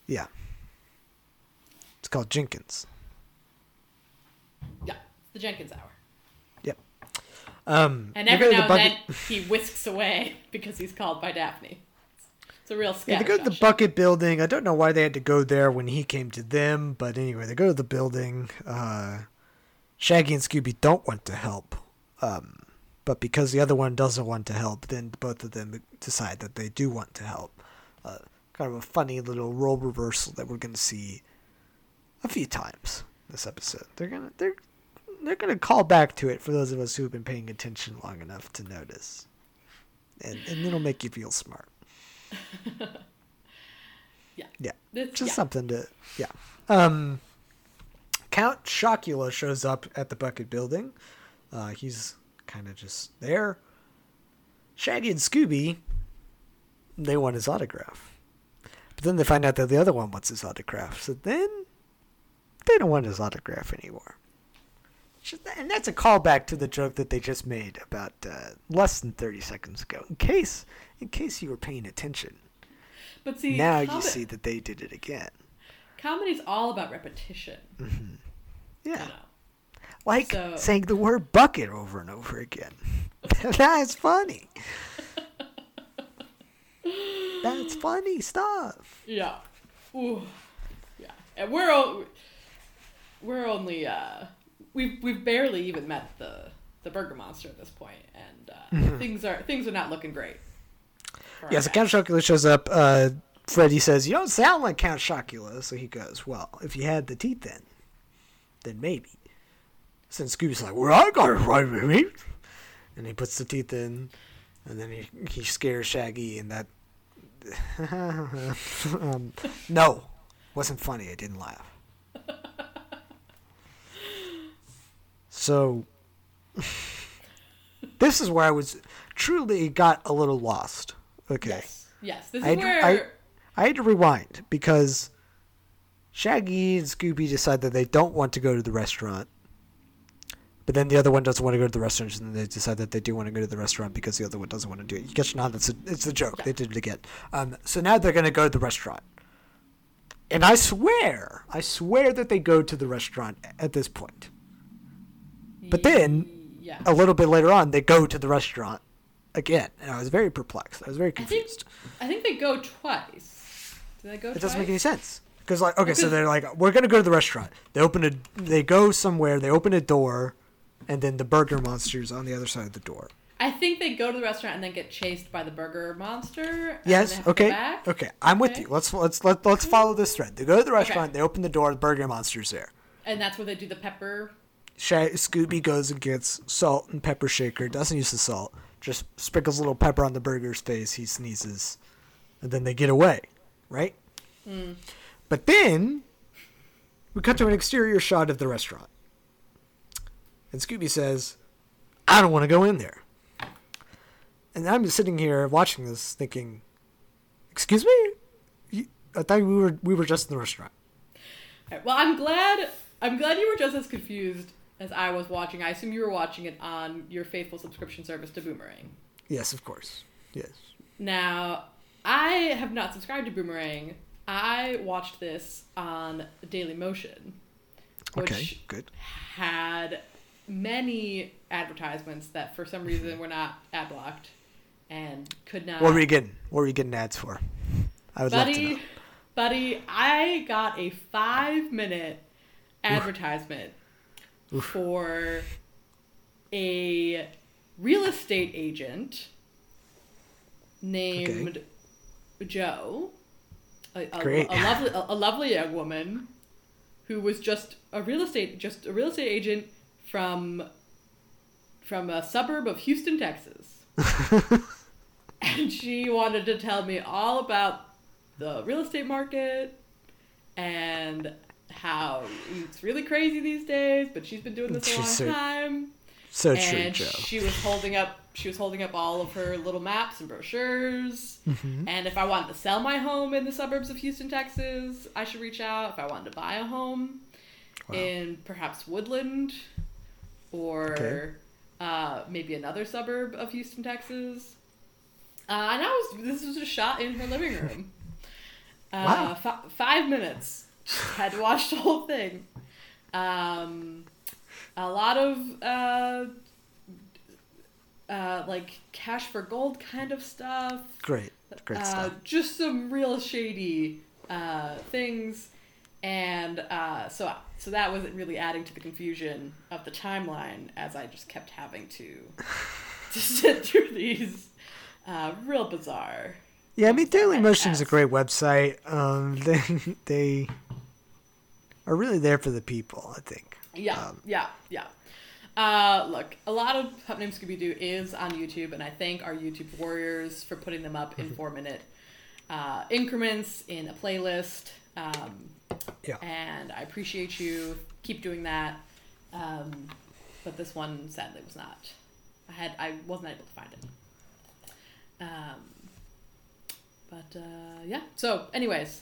Yeah. It's called Jenkins. Yeah, it's the Jenkins Hour. Yep. Um, And every now the and then he whisks away because he's called by Daphne. It's a real Yeah, they go to the bucket building. I don't know why they had to go there when he came to them, but anyway, they go to the building. Uh, Shaggy and Scooby don't want to help, um, but because the other one doesn't want to help, then both of them decide that they do want to help. Uh, kind of a funny little role reversal that we're going to see a few times this episode. They're gonna they're they're gonna call back to it for those of us who have been paying attention long enough to notice, and and it'll make you feel smart. Yeah. Yeah. This- Just yeah. something to yeah. Um Count Chocula shows up at the bucket building. Uh he's kind of just there. Shaggy and Scooby they want his autograph. But then they find out that the other one wants his autograph. So then they don't want his autograph anymore. And that's a callback to the joke that they just made about uh, less than 30 seconds ago. In case in case you were paying attention But see, now you see that they did it again. comedy's all about repetition. Yeah. You know. Like So- saying the word bucket over and over again. That's funny. That's funny stuff. Yeah. Ooh. Yeah. And we're o- we're only uh we've we've barely even met the the burger monster at this point and uh, things are things are not looking great. Yeah, so. Count Chocula shows up. Uh, Freddy says, You don't sound like Count Chocula. So he goes, Well, if you had the teeth then, then maybe. Since Scooby's like, Well, I got it right me. And he puts the teeth in, and then he, he scares Shaggy, and that. Um, no, wasn't funny. I didn't laugh. So. this is where I was truly got a little lost. Okay. Yes. Yes. This is I had, where I, I had to rewind because Shaggy and Scooby decide that they don't want to go to the restaurant. But then the other one doesn't want to go to the restaurant, and they decide that they do want to go to the restaurant because the other one doesn't want to do it. You catch on? It's a, it's a joke. They did it again. Um, so now they're going to go to the restaurant. And I swear, I swear that they go to the restaurant at this point. But then, yeah. a little bit later on, they go to the restaurant again. And I was very perplexed. I was very I think confused. I think they go twice. Do they go It twice? doesn't make any sense. Because like okay, so they're like, we're gonna go to the restaurant. They open a, they go somewhere. They open a door, and then the burger monster's on the other side of the door. I think they go to the restaurant and then get chased by the burger monster. Yes. Okay. Okay. I'm with Okay. you. Let's let's let, let's follow this thread. They go to the restaurant. They open the door. The burger monster's there. And that's where they do the pepper. Scooby goes and gets salt and pepper shaker. Doesn't use the salt. Just sprinkles a little pepper on the burger's face. He sneezes, and then they get away. Right. Hmm. But then we cut to an exterior shot of the restaurant, and Scooby says, "I don't want to go in there." And I'm just sitting here watching this, thinking, "Excuse me, I thought we were we were just in the restaurant." Well, I'm glad. I'm glad you were just as confused as I was watching. I assume you were watching it on your faithful subscription service to Boomerang. Yes, of course. Yes. Now, I have not subscribed to Boomerang. I watched this on Daily Motion, which Okay. Good. had many advertisements that for some reason were not ad blocked and could not. What were you getting? What were you getting ads for? I would love to buddy, know. buddy, I got a five minute advertisement for a real estate agent named Joe, a, a, Great. a lovely, a, a lovely young woman who was just a real estate, just a real estate agent from from a suburb of Houston, Texas. and she wanted to tell me all about the real estate market and how it's really crazy these days, but she's been doing this a long so- time. So true, and Joe. she was holding up she was holding up all of her little maps and brochures. Mm-hmm. And if I wanted to sell my home in the suburbs of Houston, Texas, I should reach out. If I wanted to buy a home in perhaps Woodland or Okay. uh, maybe another suburb of Houston, Texas. Uh, and I was this was a shot in her living room. Uh, Wow. fi- five minutes. Had to watch the whole thing. Um, a lot of uh, uh, like cash for gold kind of stuff. Great. Great Uh, stuff. just some real shady uh, things, and uh, so so that wasn't really adding to the confusion of the timeline as I just kept having to to sit through these uh, real bizarre. Yeah, I mean, Daily Motion is a great website. Um, they they are really there for the people. I think. Yeah, Um, yeah, yeah. Uh, look, a lot of Pup Named Scooby Doo is on YouTube, and I thank our YouTube warriors for putting them up in four minute uh, increments in a playlist. Um, Yeah. and I appreciate you. Keep doing that. Um, but this one sadly was not. I had I wasn't able to find it. Um, but uh, yeah. So, anyways,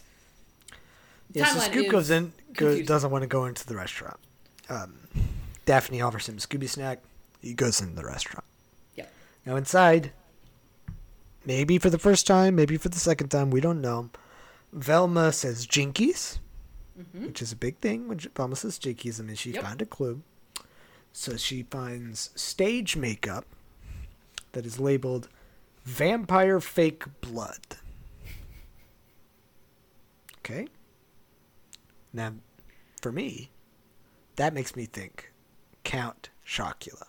Yeah, so Scoop goes in, goes, doesn't want to go into the restaurant. Um, Daphne offers him a Scooby snack. He goes into the restaurant. Yep. Now inside, maybe for the first time, maybe for the second time, we don't know. Velma says jinkies, Mm-hmm. which is a big thing. When Velma says I mean she Yep. found a clue. So she finds stage makeup that is labeled vampire fake blood. Okay? Now, for me, that makes me think Count Chocula.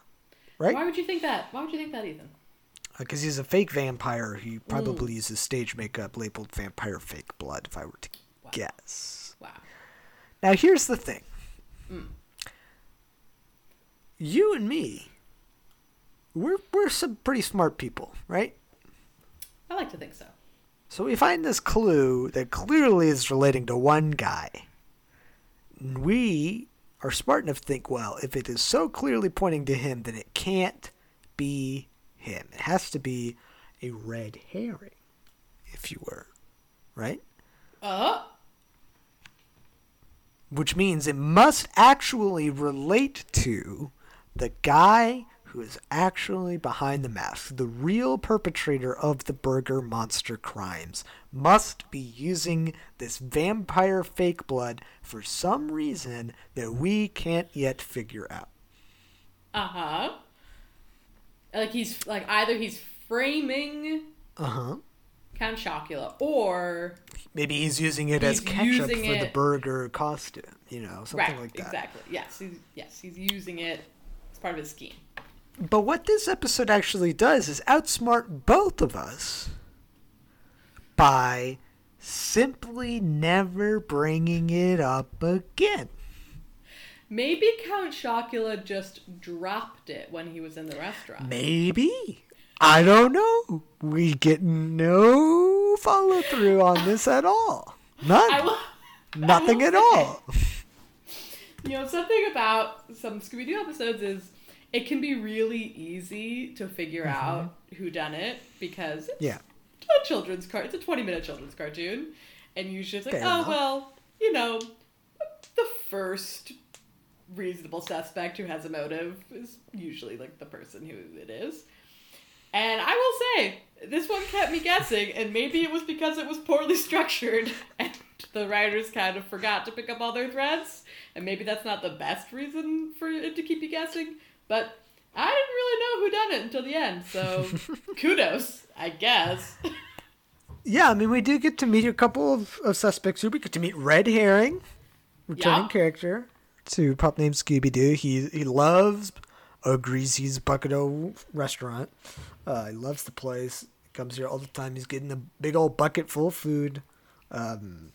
Right? Why would you think that? Why would you think that, Ethan? Uh, because he's a fake vampire. He probably mm. uses stage makeup labeled vampire fake blood, if I were to guess. Now, here's the thing you and me, we're, we're some pretty smart people, right? I like to think so. So we find this clue that clearly is relating to one guy. We are smart enough to think, well, if it is so clearly pointing to him, then it can't be him. It has to be a red herring, if you were, right? Uh, Which means it must actually relate to the guy who is actually behind the mask. The real perpetrator of the burger monster crimes must be using this vampire fake blood for some reason that we can't yet figure out. uh huh. Like he's like either he's framing Uh huh. Count Chocula or Maybe he's using it as ketchup for the burger costume, you know, something right, like that. exactly. Yes, he's, yes, he's using it as part of his scheme. But what this episode actually does is outsmart both of us by simply never bringing it up again. Maybe Count Chocula just dropped it when he was in the restaurant. Maybe. I don't know. We get no follow through on this at all. None. Will, Nothing at say- all. You know, something about some Scooby Doo episodes is it can be really easy to figure out who done it because it's Mm-hmm. Yeah. a children's car. It's a twenty-minute children's cartoon, and usually it's like, Fair oh enough. well, you know, the first reasonable suspect who has a motive is usually like the person who it is. And I will say, this one kept me guessing, and maybe it was because it was poorly structured, and the writers kind of forgot to pick up all their threads, and maybe that's not the best reason for it to keep you guessing, but I didn't really know who done it until the end, so kudos, I guess. Yeah, I mean, we do get to meet a couple of, of suspects here. We get to meet Red Herring, returning Yeah. character to Pup Named Scooby Doo. He he loves a Greasy's Bucket O restaurant. Uh, he loves the place. Comes here all the time. He's getting a big old bucket full of food. Um,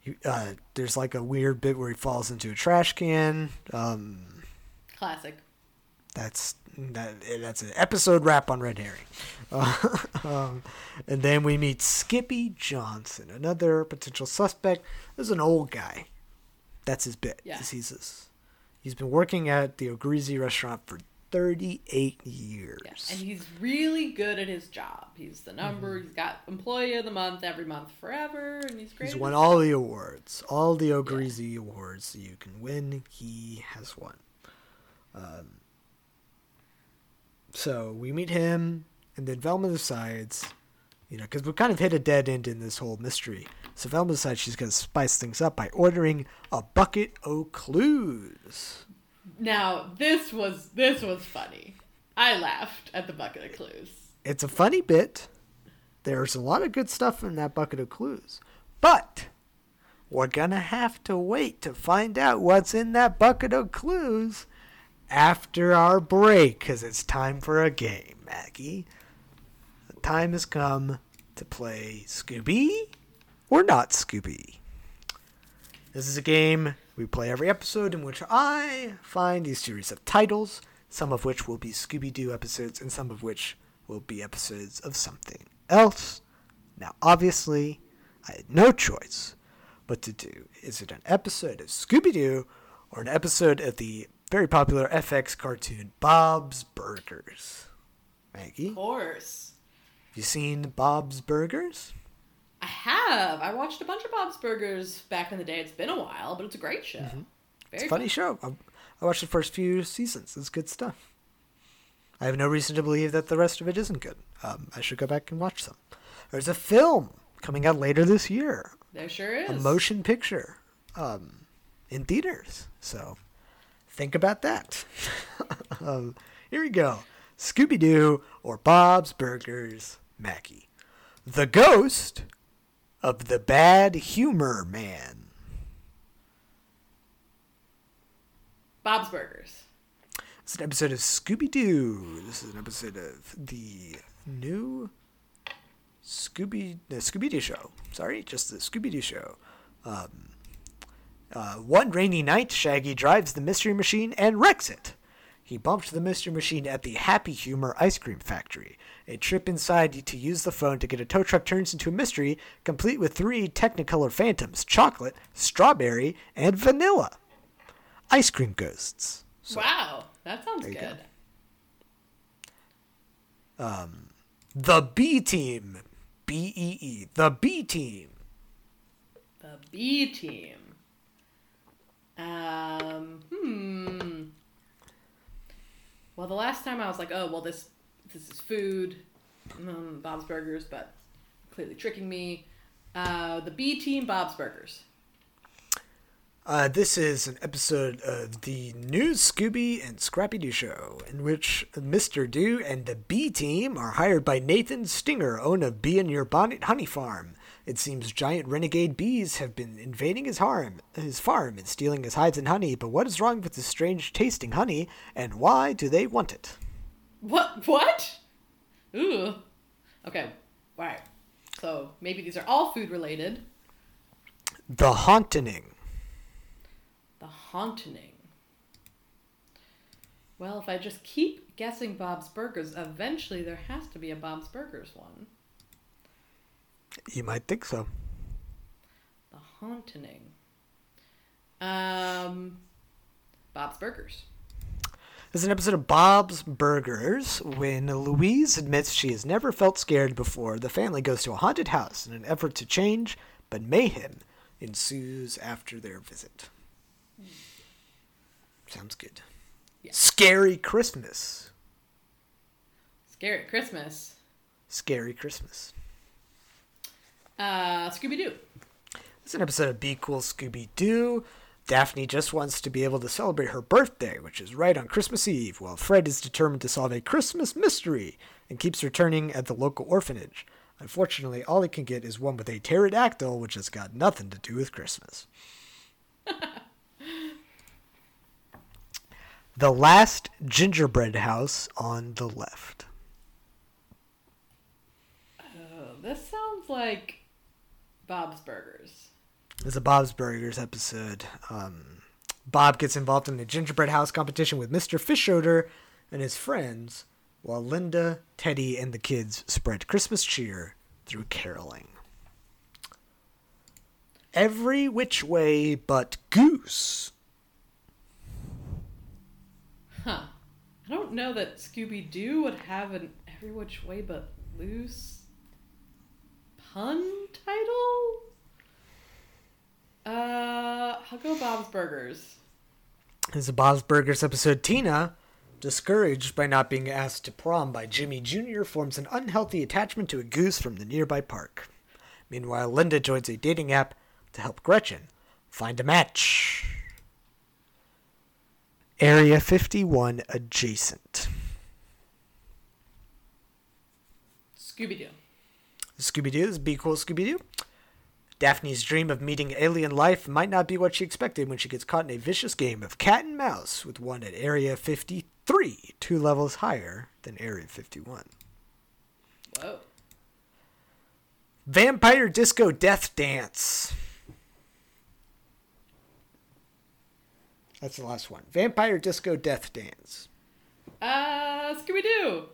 he, uh, there's like a weird bit where he falls into a trash can. Um, Classic. that's that, that's an episode wrap on Red Herring. Uh, um, and then we meet Skippy Johnson, another potential suspect. This is an old guy. That's his bit. Yeah. He's he's been working at the O'Greasy restaurant for 38 years. Yeah. And he's really good at his job. He's the number, he's got employee of the month every month forever, and he's great. He's won all the awards, all the O'Greasy awards you can win. He has won. Um, so we meet him, and then Velma decides, you know, because we've kind of hit a dead end in this whole mystery. So Velma decides she's going to spice things up by ordering a bucket o' clues. Now this was this was funny. I laughed at the bucket of clues. It's a funny bit. There's a lot of good stuff in that bucket of clues. But we're to have to wait to find out what's in that bucket of clues after our break because it's time for a game, Maggie. The time has come to play Scooby or not Scooby. This is a game we play every episode in which I find a series of titles, some of which will be Scooby Doo episodes and some of which will be episodes of something else. Now, obviously, I had no choice but to do is it an episode of Scooby Doo or an episode of the very popular FX cartoon Bob's Burgers? Maggie, Of course. have you seen Bob's Burgers? I have. I watched a bunch of Bob's Burgers back in the day. It's been a while, but it's a great show. Very Mm-hmm. It's a funny fun. show. I, I watched the first few seasons. It's good stuff. I have no reason to believe that the rest of it isn't good. Um, I should go back and watch some. There's a film coming out later this year, There sure is. a motion picture, um, in theaters. So Think about that. um, here we go Scooby Doo or Bob's Burgers Maggie. The ghost of the bad humor man. Bob's Burgers. It's an episode of Scooby Doo. This is an episode of the new Scooby the Scooby Doo show. Sorry, just the Scooby Doo show. Um, uh, one rainy night, Shaggy drives the Mystery Machine and wrecks it. He bumped the Mystery Machine at the Happy Humor Ice Cream Factory. A trip inside to use the phone to get a tow truck turns into a mystery, complete with three Technicolor phantoms chocolate, strawberry, and vanilla. Ice cream ghosts. wow, that sounds good. go. The B Team. B E E. The B Team. The B team. Um, hmm. Well, the last time I was like, oh, well, this this is food, um, Bob's Burgers, but clearly tricking me. Uh, the B team, Bob's Burgers. Uh, this is an episode of the new Scooby and Scrappy Doo show, in which Mr. Doo and the B team are hired by Nathan Stinger, owner of Bee in Your Bonnet Honey Farm. It seems giant renegade bees have been invading his harm, his farm and stealing his hides and honey. But what is wrong with this strange tasting honey, and why do they want it? What? What? Ooh. Okay. All right. So maybe these are all food related. The haunting. The haunting. Well, if I just keep guessing Bob's Burgers, eventually there has to be a Bob's Burgers one. You might think so. The haunting. Um, Bob's Burgers. This is an episode of Bob's Burgers. When Louise admits she has never felt scared before, the family goes to a haunted house in an effort to change, but mayhem ensues after their visit. Sounds good. Scary Christmas. Scary Christmas. Scary Christmas. Uh, Scooby Doo. It's an episode of Be Cool Scooby Doo. Daphne just wants to be able to celebrate her birthday, which is right on Christmas Eve, while Fred is determined to solve a Christmas mystery and keeps returning at the local orphanage. Unfortunately, all he can get is one with a pterodactyl, which has got nothing to do with Christmas. the last gingerbread house on the left. Oh, this sounds like Bob's Burgers. Is a Bob's Burgers episode. Um, Bob gets involved in a gingerbread house competition with Mr. Fischoeder and his friends, while Linda, Teddy, and the kids spread Christmas cheer through caroling. Every which way but goose. Huh. I don't know that Scooby Doo would have an every which way but loose pun title. Uh, I'll go Bob's Burgers. This is a Bob's Burgers episode. Tina, discouraged by not being asked to prom by Jimmy Jr., forms an unhealthy attachment to a goose from the nearby park. Meanwhile, Linda joins a dating app to help Gretchen find a match. Area 51 adjacent. Scooby Doo. Scooby Doo is Be Cool Scooby Doo. Daphne's dream of meeting alien life might not be what she expected when she gets caught in a vicious game of cat and mouse with one at Area 53, two levels higher than Area 51. Whoa. Vampire Disco Death Dance. That's the last one. Vampire Disco Death Dance. Uh, Scooby Doo.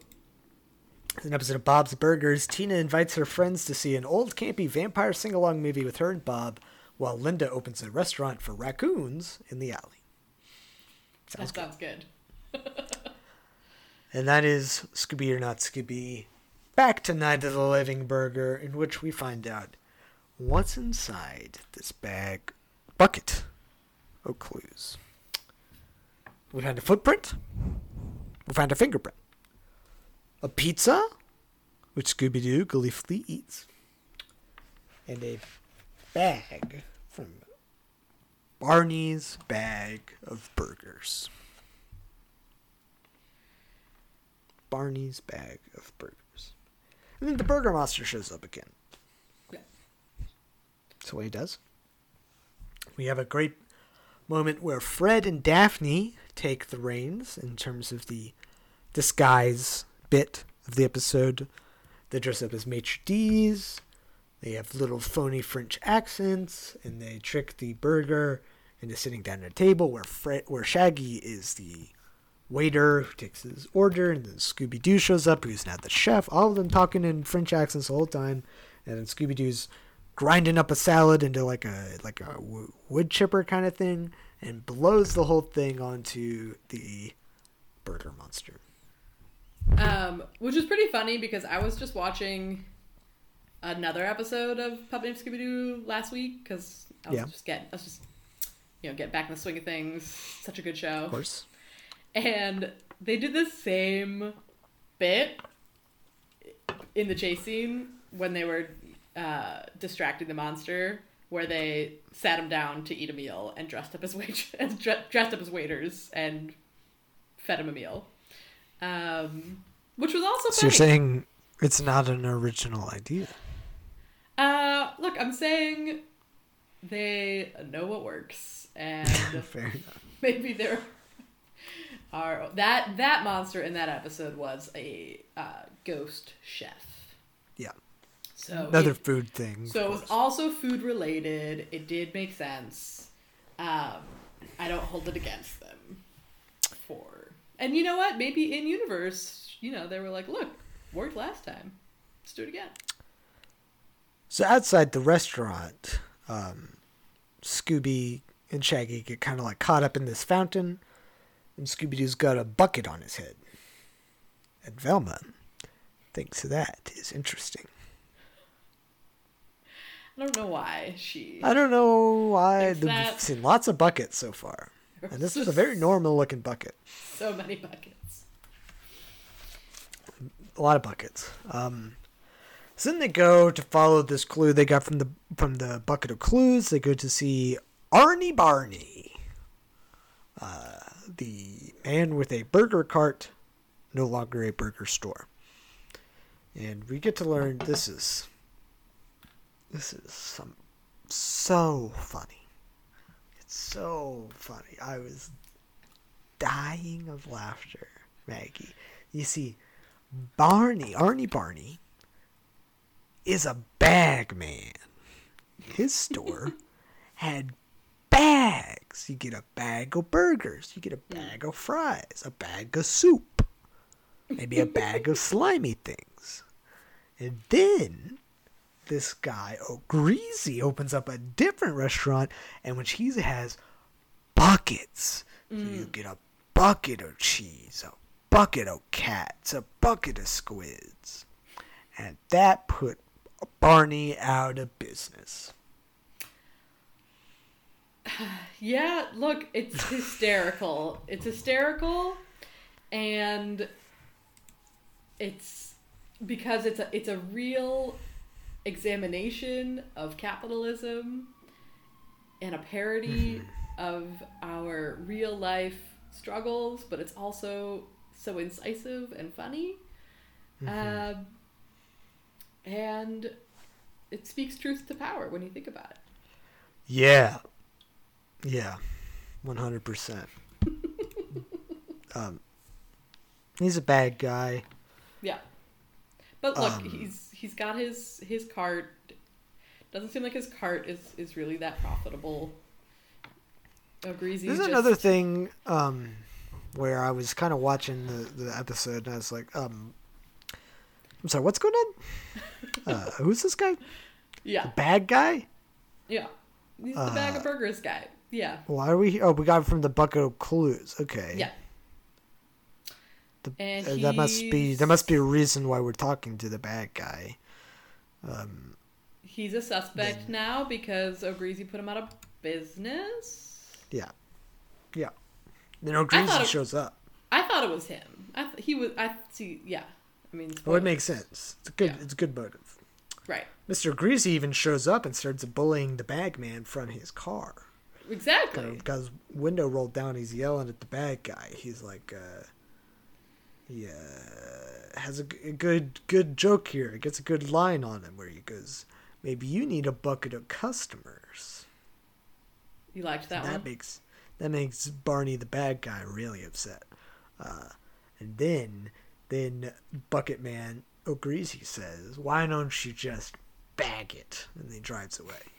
It's an episode of Bob's Burgers. Tina invites her friends to see an old campy vampire sing along movie with her and Bob, while Linda opens a restaurant for raccoons in the alley. Sounds that good. sounds good. And that is Scooby or Not Scooby. Back to Night of the Living Burger, in which we find out what's inside this bag bucket of clues. We find a footprint. We find a fingerprint. A pizza, which Scooby Doo gleefully eats. And a bag from Barney's bag of burgers. Barney's bag of burgers. And then the burger monster shows up again. Yeah. That's what he does. We have a great moment where Fred and Daphne take the reins in terms of the disguise bit of the episode. They dress up as maitre d's. They have little phony French accents, and they trick the burger into sitting down at a table where where Shaggy is the waiter who takes his order, and then Scooby Doo shows up, who's now the chef. All of them talking in French accents the whole time, and then Scooby Doo's grinding up a salad into like a like a wood chipper kind of thing, and blows the whole thing onto the burger monster. Um, which is pretty funny because I was just watching another episode of Puppet Named Scooby Doo last week because I was Yeah. just getting, I was just, you know, get back in the swing of things. Such a good show. Of course. And they did the same bit in the chase scene when they were uh, distracting the monster, where they sat him down to eat a meal and dressed up as wait- dressed up as waiters and fed him a meal, um, which was also So you're saying it's not an original idea? Uh, look, I'm saying they know what works, and Fair maybe there are that that monster in that episode was a uh, ghost chef. Yeah. So Another it, food thing. so it was also food related. It did make sense. Um, I don't hold it against them and you know what? Maybe in universe, you know, they were like, "Look, worked last time. Let's do it again." So outside the restaurant, um, Scooby and Shaggy get kind of like caught up in this fountain, and Scooby Doo's got a bucket on his head. And Velma thinks that is interesting. I don't know why she. I don't know why. Thinks the- that- We've seen lots of buckets so far, and this is a very normal looking bucket. so many buckets. a lot of buckets. Um, so then they go to follow this clue they got from the from the bucket of clues. They go to see Arnie Barney, uh, the man with a burger cart, no longer a burger store. And we get to learn this is this is some so funny. So funny. I was dying of laughter, Maggie. You see, Barney, Arnie Barney, is a bag man. His store had bags. You get a bag of burgers, you get a bag of fries, a bag of soup, maybe a bag of slimy things. And then this guy, oh, Greasy, opens up a different restaurant in which he has buckets. So you mm. get a bucket of cheese, a bucket of cats, a bucket of squids. And that put Barney out of business. Yeah, look, it's hysterical. it's hysterical, and it's because it's a it's a real examination of capitalism and a parody of our real life struggles, but it's also so incisive and funny. Um, and it speaks truth to power when you think about it. Yeah. Yeah. 100%. um, he's a bad guy. But look, Um, he's he's got his his cart. Doesn't seem like his cart is is really that profitable. Oh, Greasy's There's just, another thing um, where I was kind of watching the, the episode and I was like, um, I'm sorry, what's going on? Uh, who's this guy? Yeah, The Bad guy? yeah. He's the bag Uh, of burgers guy. Yeah, Why are we here? Oh, we got it from the bucket of clues. Okay. yeah. The, And uh, that must be there must be a reason why we're talking to the bad guy. He's a suspect now because O'Greasy put him out of business. Yeah. Yeah. Then O'Greasy it- shows up. I thought it was him. I th- he was. I see. Yeah. I mean. Oh, it spoilers. makes sense. It's a good Yeah. it's a good motive. Right. Mr. Greasy even shows up and starts bullying the bag man from his car. Exactly. got his window rolled down. He's yelling at the bad guy. He's like, uh, he uh, has a, a good good joke here. He gets a good line on him where he goes, "Maybe you need a bucket of customers." You liked that, that one? That makes that makes Barney the bad guy really upset. Uh, and then then Bucket Man agrees. He says, "Why don't you just bag it?" And he drives away.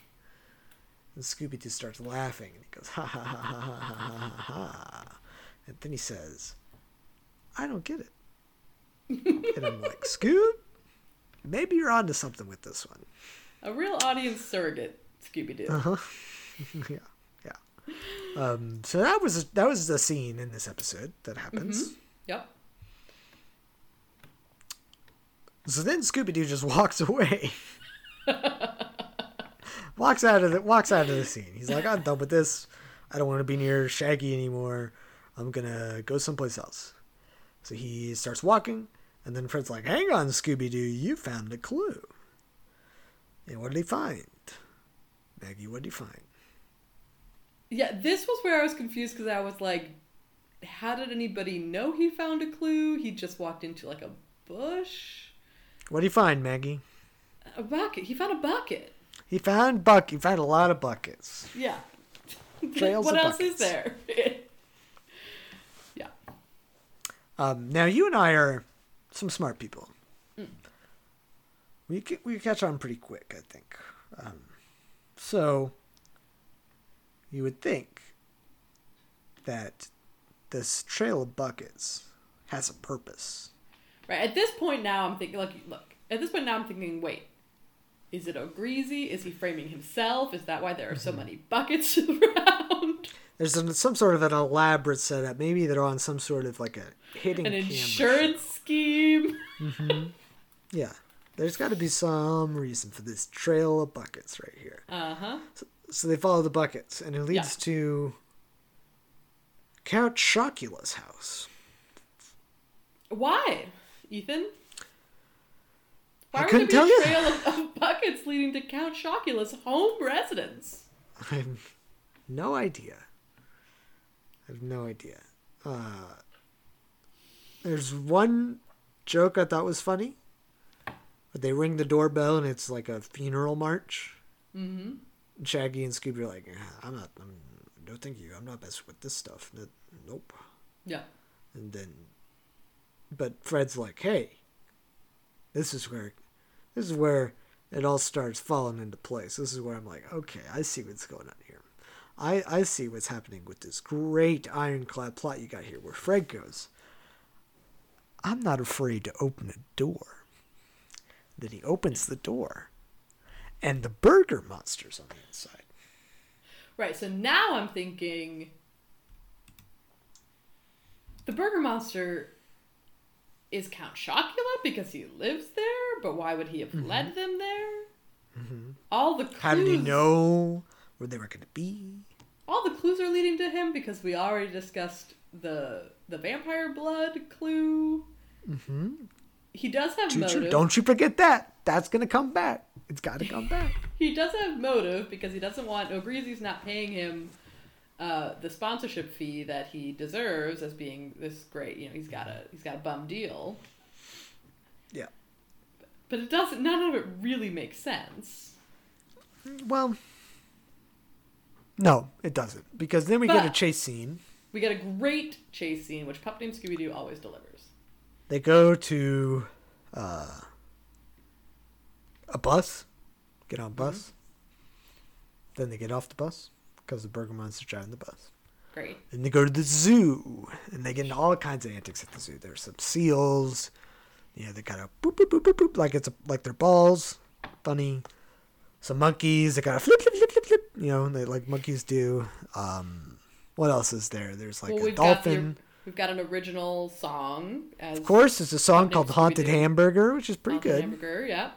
And Scooby Doo starts laughing, and he goes, "Ha ha ha ha ha ha ha ha!" And then he says, "I don't get it." and I'm like, "Scoob, maybe you're onto something with this one." A real audience surrogate, Scooby Doo. Uh-huh. yeah, yeah. Um, so that was that was the scene in this episode that happens. Yep. So then Scooby Doo just walks away. walks out of the walks out of the scene. He's like, I'm done with this. I don't want to be near Shaggy anymore. I'm gonna go someplace else. So he starts walking, and then Fred's like, Hang on, Scooby Doo, you found a clue. And what did he find? Maggie, what did he find? Yeah, this was where I was confused because I was like, how did anybody know he found a clue? He just walked into like a bush. What did he find, Maggie? A bucket. He found a bucket. He found buck. He found a lot of buckets. Yeah. What else buckets. is there? Um, now you and I are some smart people. Mm. We ca- we catch on pretty quick, I think. Um, so you would think that this trail of buckets has a purpose. Right. At this point now, I'm thinking, like, look. At this point now, I'm thinking, wait, is it O'Greasy? Is he framing himself? Is that why there are so Mm-hmm. many buckets around? There's an, some sort of an elaborate setup. Maybe they're on some sort of like a hidden An insurance scheme. Yeah, there's got to be some reason for this trail of buckets right here. Uh huh. So they follow the buckets, and it leads Yeah. to Count Chocula's house. Why, Ethan? Why I would couldn't there be tell a you. trail of, of buckets leading to Count Chocula's home residence? I have no idea. I have no idea. Uh, there's one joke I thought was funny. But they ring the doorbell and it's like a funeral march. Mm-hmm. Shaggy and Scooby are like, I'm not. I'm, no, thank you. I'm not messing with this stuff. Nope. Yeah. And then, but Fred's like, "Hey, this is where, this is where it all starts falling into place. This is where I'm like, okay, I see what's going on here. I I see what's happening with this great ironclad plot you got here, where Fred goes, I'm not afraid to open a door. Then he opens the door, and the burger monster's on the inside. Right. So now I'm thinking the Burger Monster is Count Chocula because he lives there, but why would he have led them there? All the clues, Mm-hmm. How did he know where they were going to be? All the clues are leading to him because we already discussed the the vampire blood clue. Mm-hmm. He does have Choo-choo, motive. Don't you forget that. That's going to come back. It's got to come back. He does have motive because he doesn't want O'Greasy's not paying him uh, the sponsorship fee that he deserves as being this great. You know, he's got a he's got a bum deal, Yeah. but it doesn't. None of it really makes sense. Well, no, it doesn't. Because then we get a chase scene. We get a great chase scene, which Pup Named Scooby Doo always delivers. They go to uh, a bus, get on a bus. Then they get off the bus because the Burger Monster's driving the bus. Great. Then they go to the zoo, and they get into all kinds of antics at the zoo. There's some seals. You know, they kind of boop boop boop boop boop like it's a, like their balls. Funny. Some monkeys. They kind of flip flip flip flip flip. You know, they like monkeys do. Um, what else is there? There's like well, a got dolphin. we've got an original song as Of course, it's a song called "Haunted Hamburger," which is pretty good. Hamburger. Yeah.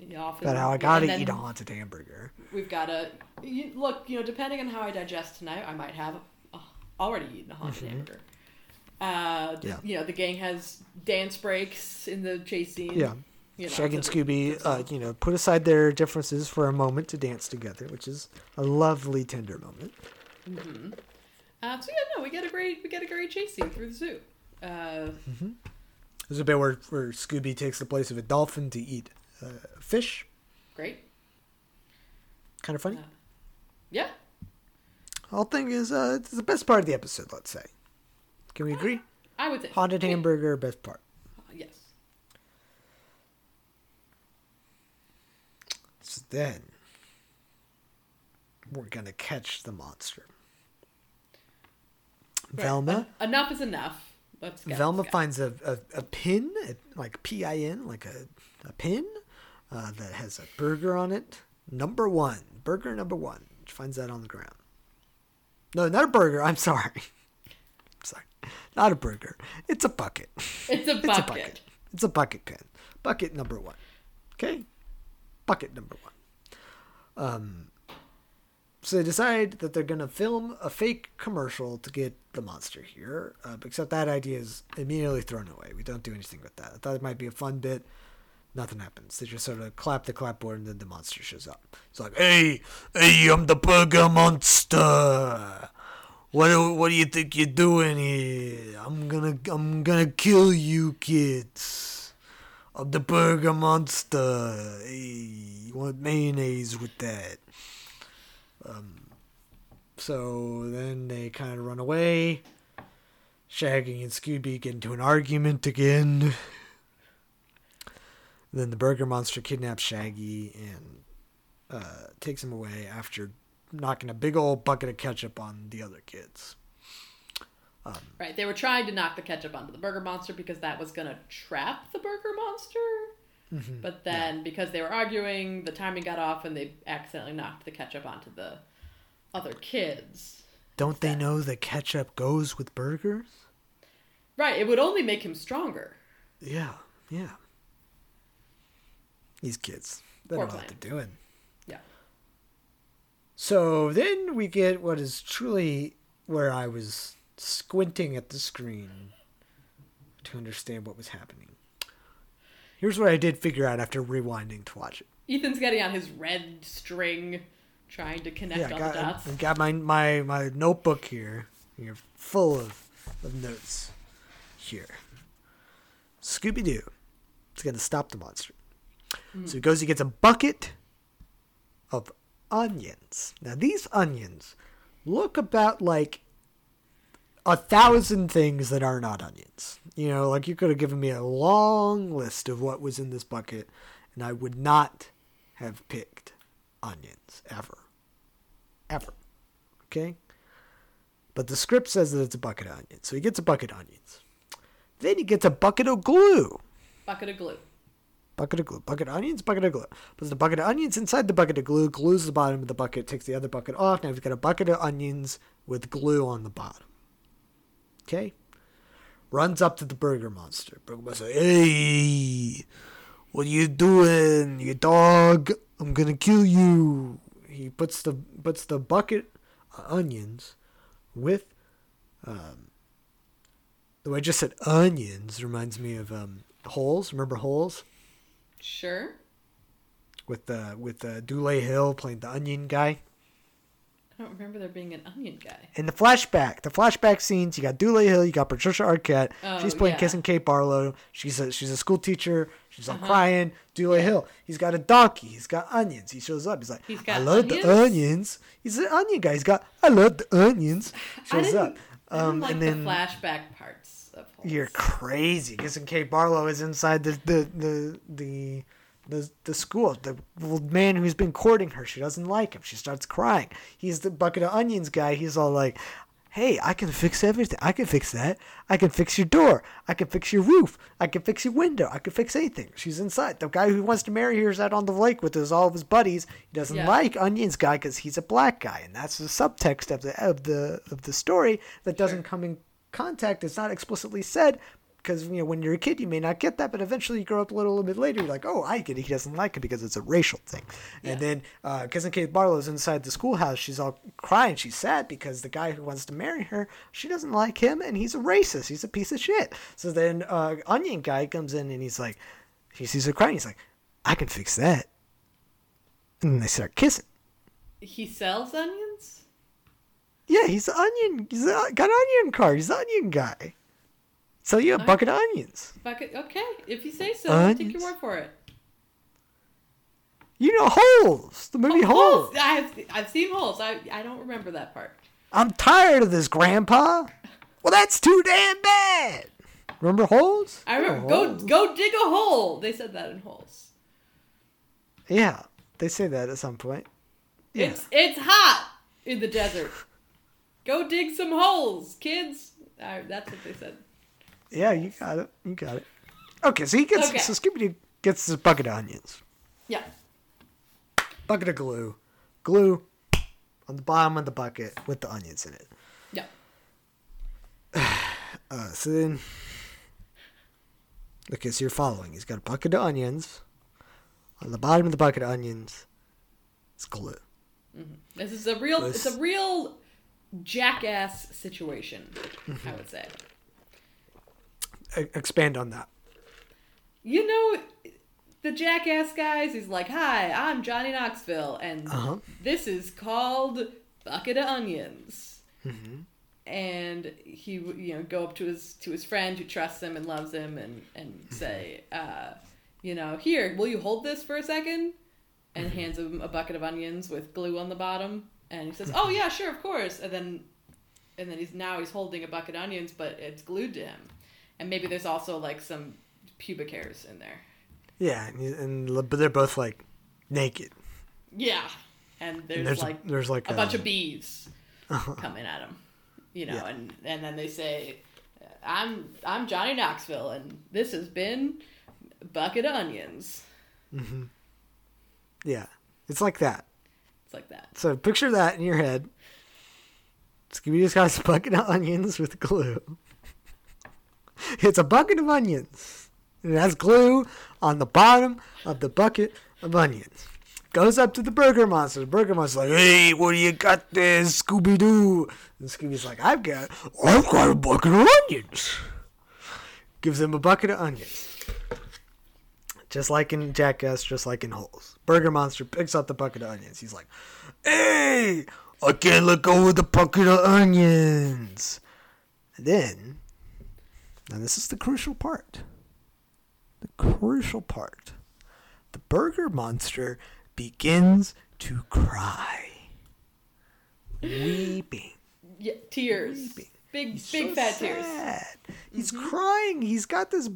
You often- About how I gotta eat a haunted hamburger. We've got a you, look. You know, depending on how I digest tonight, I might have uh, already eaten a haunted hamburger. Uh, Mm-hmm. Yeah. You know, the gang has dance breaks in the chase scene. Yeah. You know, Shaggy and Scooby, uh, you know, put aside their differences for a moment to dance together, which is a lovely, tender moment. Uh, so yeah, no, we get a great we get a great chase scene through the zoo. Uh, There's a bit where, where Scooby takes the place of a dolphin to eat uh, fish. great. Kind of funny. Yeah. Whole thing is uh, it's the best part of the episode. Let's say. Can we agree? I would say Haunted hamburger, best part. Yes. So then we're gonna catch the monster. Velma. En- enough is enough. Let's go. Velma let's go. finds a, a, a pin, like P I N, like a, a pin uh, that has a burger on it. Number one. Burger number one. She finds that on the ground. No, not a burger. I'm sorry. I'm sorry. Not a burger. It's a bucket. It's a It's a bucket. bucket. It's a bucket pin. Bucket number one. Okay? Bucket number one. Um, so they decide that they're going to film a fake commercial to get the monster here, uh, except that idea is immediately thrown away. We don't do anything with that. I thought it might be a fun bit. Nothing happens. They just sort of clap the clapboard and then the monster shows up. It's like, hey, hey, I'm the burger monster. What do, what do you think you're doing here? I'm gonna I'm gonna kill you kids. I'm the burger monster. Hey, you want mayonnaise with that? Um, so then they kind of run away. Shaggy and Scooby get into an argument again. Then the burger monster kidnaps Shaggy and uh, takes him away after knocking a big old bucket of ketchup on the other kids. Right. They were trying to knock the ketchup onto the burger monster because that was gonna trap the burger monster. Mm-hmm. But then, because they were arguing, the timing got off, and they accidentally knocked the ketchup onto the other kids. Don't they know that ketchup goes with burgers? Right. It would only make him stronger. Yeah, yeah. These kids, they Poor don't know what they're doing. Yeah. So then we get what is truly where I was squinting at the screen to understand what was happening. Here's what I did figure out after rewinding to watch it. Ethan's getting on his red string, trying to connect Yeah, all got, the dots. I've got my, my, my notebook here. You're full of, of notes here. Scooby Doo is going to stop the monster. Hmm. So he goes, he gets a bucket of onions. Now, these onions look about like a thousand things that are not onions. You know, like you could have given me a long list of what was in this bucket, and I would not have picked onions ever. Ever. Okay? But the script says that it's a bucket of onions. So he gets a bucket of onions. Then he gets a bucket of glue. Bucket of glue. Bucket of glue. Bucket of onions, bucket of glue. Puts the bucket of onions inside the bucket of glue, glues the bottom of the bucket, takes the other bucket off. Now we've got a bucket of onions with glue on the bottom. Okay? Runs up to the burger monster. Burger monster, hey, what are you doing, you dog? I'm gonna kill you. He puts the puts the bucket of onions with um the way I just said onions reminds me of um holes. Remember holes? Sure. with uh, with uh, Dule Hill playing the onion guy. I don't remember there being an onion guy. In the flashback, the flashback scenes, you got Dule Hill, you got Patricia Arquette. Oh, she's playing yeah. Kissing Kate Barlow. She's a she's a school teacher. She's Uh-huh. all crying. Dule Hill, he's got a donkey. He's got onions. He shows up. He's like, He's I love the onions? onions. He's an onion guy. He's got, I love the onions. Shows up. I didn't Um, like and then the flashback parts of. You're crazy. Kissing Kate Barlow is inside the the the the the, the school. The man who's been courting her. She doesn't like him. She starts crying. He's the bucket of onions guy. He's all like, "Hey, I can fix everything. I can fix that. I can fix your door. I can fix your roof. I can fix your window. I can fix anything." She's inside. The guy who wants to marry her is out on the lake with his all of his buddies. He doesn't Yeah. like onions guy because he's a black guy, and that's the subtext of the of the of the story that doesn't come in contact. It's not explicitly said because you know when you're a kid you may not get that, but eventually you grow up a little, little bit later. You're like, oh, I get it. He doesn't like it because it's a racial thing. And then uh, Kissing Kate Barlow's inside the schoolhouse. She's all crying. She's sad because the guy who wants to marry her, she doesn't like him, and he's a racist. He's a piece of shit. So then uh, Onion guy comes in and he's like, he sees her crying. He's like, I can fix that. And then they start kissing. He sells onions? Yeah, he's the onion. He's got an onion card. He's the onion guy. Sell you a bucket of onions. Bucket. Okay, if you say so, I'll take your word for it. You know Holes, the movie oh, Holes. Holes. I've I've seen holes. I I don't remember that part. I'm tired of this, Grandpa. Well, that's too damn bad. Remember Holes? I remember. Oh, Go Holes. go dig a hole. They said that in holes. Yeah, they say that at some point. Yeah. It's it's hot in the desert. Go dig some holes, kids. That's what they said. Yeah, you got it. You got it. Okay, so he gets Okay. so Scooby Doo gets this bucket of onions, Yeah. bucket of glue, glue on the bottom of the bucket with the onions in it. Yeah. Uh, so then, okay, so you're following. He's got a bucket of onions. On the bottom of the bucket of onions, it's glue. This is a real. It's This- a real jackass situation. Mm-hmm. I would say. Expand on that. You know, the jackass guys. He's like, "Hi, I'm Johnny Knoxville, and Uh-huh. this is called bucket of onions." Mm-hmm. And he you know, go up to his to his friend who trusts him and loves him, and and say, uh, you know, here, will you hold this for a second? And Mm-hmm. hands him a bucket of onions with glue on the bottom, and he says, "Oh yeah, sure, of course." And then, and then he's now he's holding a bucket of onions, but it's glued to him, and maybe there's also like some pubic hairs in there. Yeah, and, and but they're both like naked. Yeah, and there's, And there's like there's like a bunch uh, of bees coming at him, you know, Yeah. and and then they say, "I'm I'm Johnny Knoxville, and this has been bucket of onions." yeah, it's like that. It's like that. So picture that in your head. Scooby Doo's got a bucket of onions with glue. It's a bucket of onions. And it has glue on the bottom of the bucket of onions. Goes up to the Burger Monster. The Burger Monster's like, hey, what do you got there, Scooby Doo? And Scooby's like, I've got, I've got a bucket of onions. Gives him a bucket of onions. Just like in Jackass, just like in Holes. Burger Monster picks up the bucket of onions. He's like, Hey, I can't let go of the bucket of onions. And then, now this is the crucial part. The crucial part. The Burger Monster begins to cry. Weeping. Yeah, tears, big He's big so fat tears. sad. He's mm-hmm. crying. He's got this.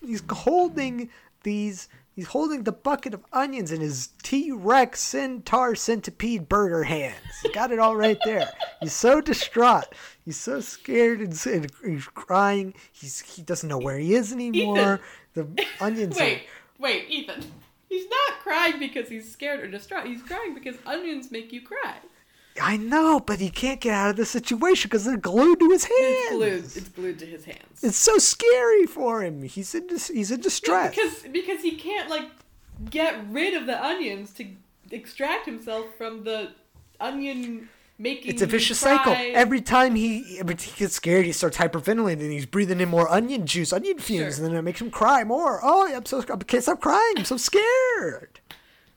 He's holding these. He's holding the bucket of onions in his T Rex centaur centipede burger hands. He got it all right there. He's so distraught. He's so scared and, and he's crying. He's he doesn't know where he is anymore. The onions. Wait, wait, Ethan. He's not crying because he's scared or distraught. He's crying because onions make you cry. I know, but he can't get out of the situation because they're glued to his hands. It's glued. It's glued to his hands. It's so scary for him. He's in dis- he's in distress. because because he can't like get rid of the onions to extract himself from the onion making. It's a vicious cycle. Every time he, every time he gets scared, he starts hyperventilating and he's breathing in more onion juice, onion fumes, Sure. and then it makes him cry more. Oh, I'm so I can't stop crying. I'm so scared.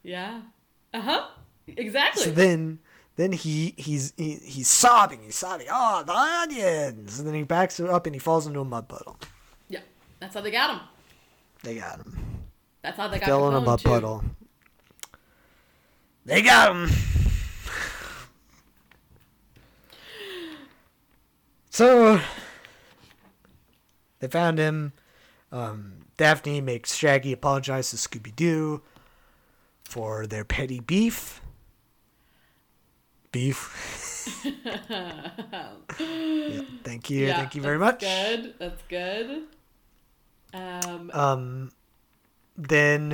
Yeah. Uh huh. Exactly. So then, then he he's he, he's sobbing. He's sobbing. Oh, the onions! And then he backs up and he falls into a mud puddle. yeah. That's how they got him. They got him. That's how they got him. Fell in a mud too. puddle. They got him. So they found him. Um, Daphne makes Shaggy apologize to Scooby Doo for their petty beef. Beef. Yeah, thank you. Yeah, thank you very much. Good. That's good. Um, Um, then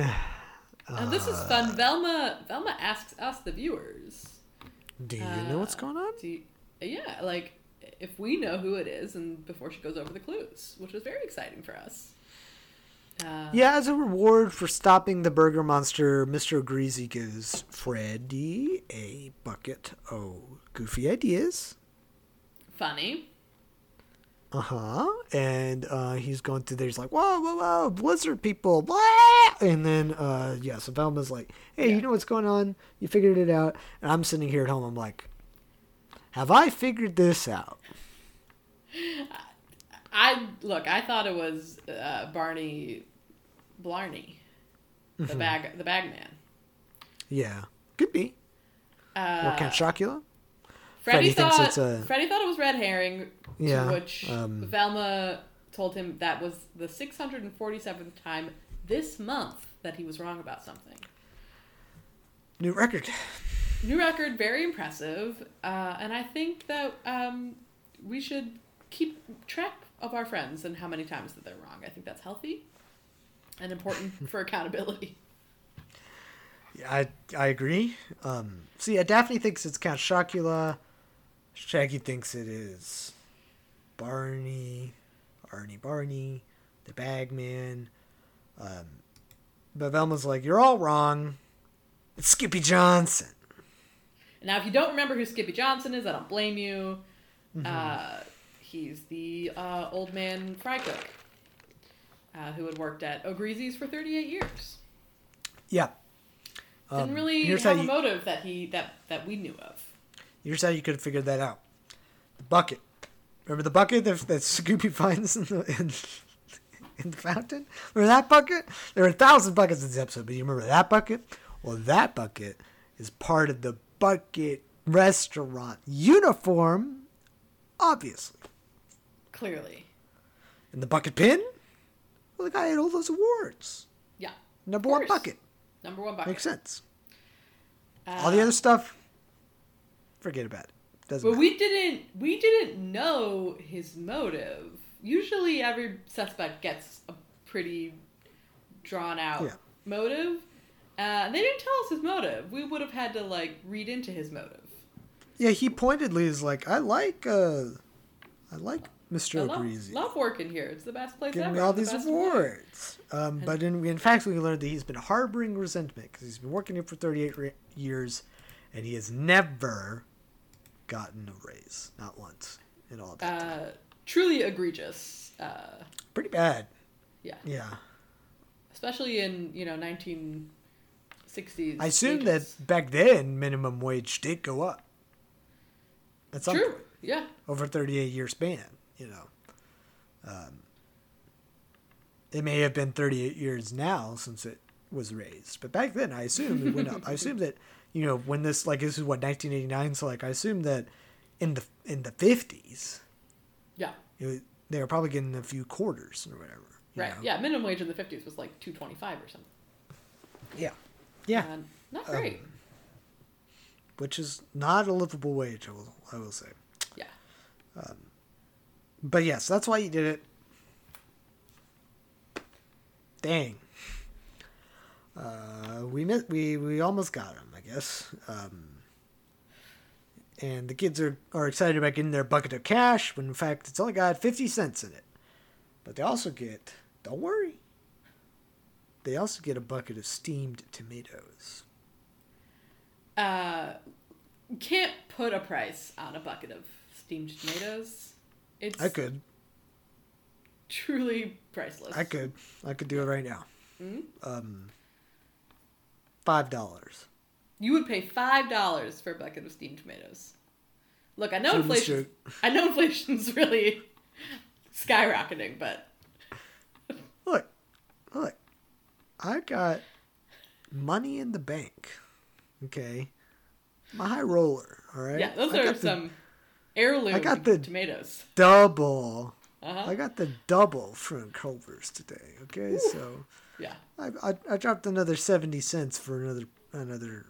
and this is uh, fun. Velma Velma asks us, the viewers, do you know what's uh, going on? do you- yeah, like if we know who it is, and before she goes over the clues, which was very exciting for us. Uh, Yeah, as a reward for stopping the burger monster, Mr. Greasy gives Freddy a bucket of goofy ideas. Funny. Uh huh. And uh, he's going through there. He's like, whoa, whoa, whoa, Blizzard people, blah. And then, uh, yeah, so Velma's like, hey, you know what's going on? You figured it out. And I'm sitting here at home. I'm like, Have I figured this out? I look. I thought it was uh, Barney Blarney, Mm-hmm. the bag, the bag man. Yeah, could be. Uh, or Count Chocula. Freddie, Freddie thought it's a- Freddie thought it was red herring. Yeah, which um, Velma told him that was the 647th time this month that he was wrong about something. New record. New record, very impressive, uh, and I think that um, we should keep track of our friends and how many times that they're wrong. I think that's healthy and important for accountability. Yeah, I I agree. Um, so yeah, Daphne thinks it's Count Chocula. Shaggy thinks it is Barney, Arnie Barney, the Bagman. Um, but Velma's like, "You're all wrong. It's Skippy Johnson." Now, if you don't remember who Skippy Johnson is, I don't blame you. Mm-hmm. Uh, he's the uh, old man fry cook uh, who had worked at O'Greasy's for 38 years. Yeah. Didn't Um, really have a you- motive that he that that we knew of. Here's how you could have figured that out. The bucket. Remember the bucket that, that Scooby finds in the in, in the fountain? Remember that bucket? There are a thousand buckets in this episode, but you remember that bucket? Well, that bucket is part of the bucket restaurant uniform, obviously. Clearly, And the bucket pin? Well, the guy had all those awards. yeah. Number one bucket. Number one bucket. Makes sense. Uh, all the other stuff, forget about it. Doesn't But matter. we didn't we didn't know his motive. Usually every suspect gets a pretty drawn out Yeah. motive. Uh, they didn't tell us his motive. We would have had to like read into his motive. Yeah, he pointedly is like, I like, uh, I like Mr. I love, love working here. It's the best place Giving ever. all It's the these awards. Um, but in, in fact, we learned that he's been harboring resentment because he's been working here for 38 re- years and he has never gotten a raise. Not once in all that time. Uh, truly egregious. Uh, Pretty bad. yeah. Yeah. Especially in you know 1960s. I assume wages. that back then, minimum wage did go up. At some True. point. Yeah. over 38 year span, you know. Um, it may have been 38 years now since it was raised, but back then I assume it went up. I assume that, you know, when this, like, this is what, 1989, so, like, I assume that in the in the 50s, Yeah. was, they were probably getting a few quarters or whatever. Right. know? Yeah. Minimum wage in the 50s was like 225 or something. Yeah. Yeah. And not great. Which is not a livable wage, I will, I will say. yeah. But yes, that's why you did it. Dang. Uh, we we we almost got him, I guess. Um, and the kids are, are excited about getting their bucket of cash when in fact it's only got fifty cents in it. But they also get don't worry. They also get a bucket of steamed tomatoes. Uh, can't put a price on a bucket of steamed tomatoes. It's I could. truly priceless. I could. I could do it right now. Um five dollars. You would pay five dollars for a bucket of steamed tomatoes. Look, I know inflation. I know inflation's really skyrocketing, but Look, look, I got money in the bank. Okay, I'm high roller. All right. yeah, those I are got the some heirloom I got the- tomatoes. double. Uh-huh. I got the double from Culver's today. Okay, so Yeah, I, I I dropped another seventy cents for another another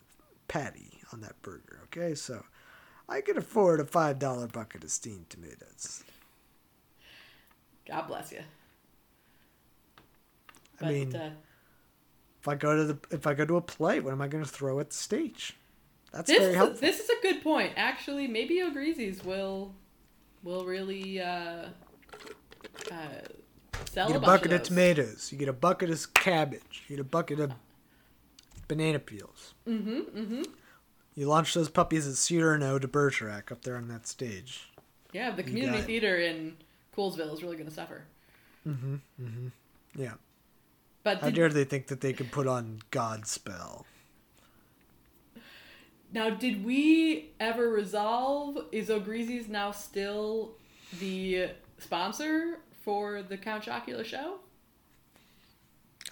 patty on that burger. Okay, so I could afford a five dollar bucket of steamed tomatoes. God bless you. I mean, uh, if I go to the if I go to a play, what am I going to throw at the stage? That's this very is, helpful. this is a good point. Actually, maybe O'Greasy's will will really uh, uh, sell You get a a bucket of those. tomatoes. You get a bucket of cabbage. You get a bucket of banana peels. Mm-hmm. Mm-hmm. You launch those puppies at Cyrano de Bergerac up there on that stage. Yeah, the community theater in Coolsville is really going to suffer. Mm-hmm. Mm-hmm. Yeah. But How did, dare they think that they could put on Godspell? Now, did we ever resolve? Is O'Greasy's now still the sponsor for the Count Chocula show?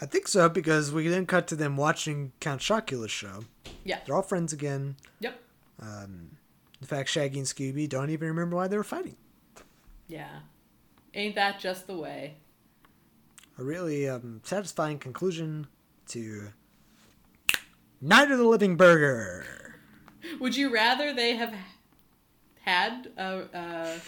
I think so because we then cut to them watching Count Chocula's show. Yeah. They're all friends again. Yep. In fact, Shaggy and Scooby don't even remember why they were fighting. Yeah. Ain't that just the way? A really um, satisfying conclusion to Night of the Living Burger. Would you rather they have had a, uh,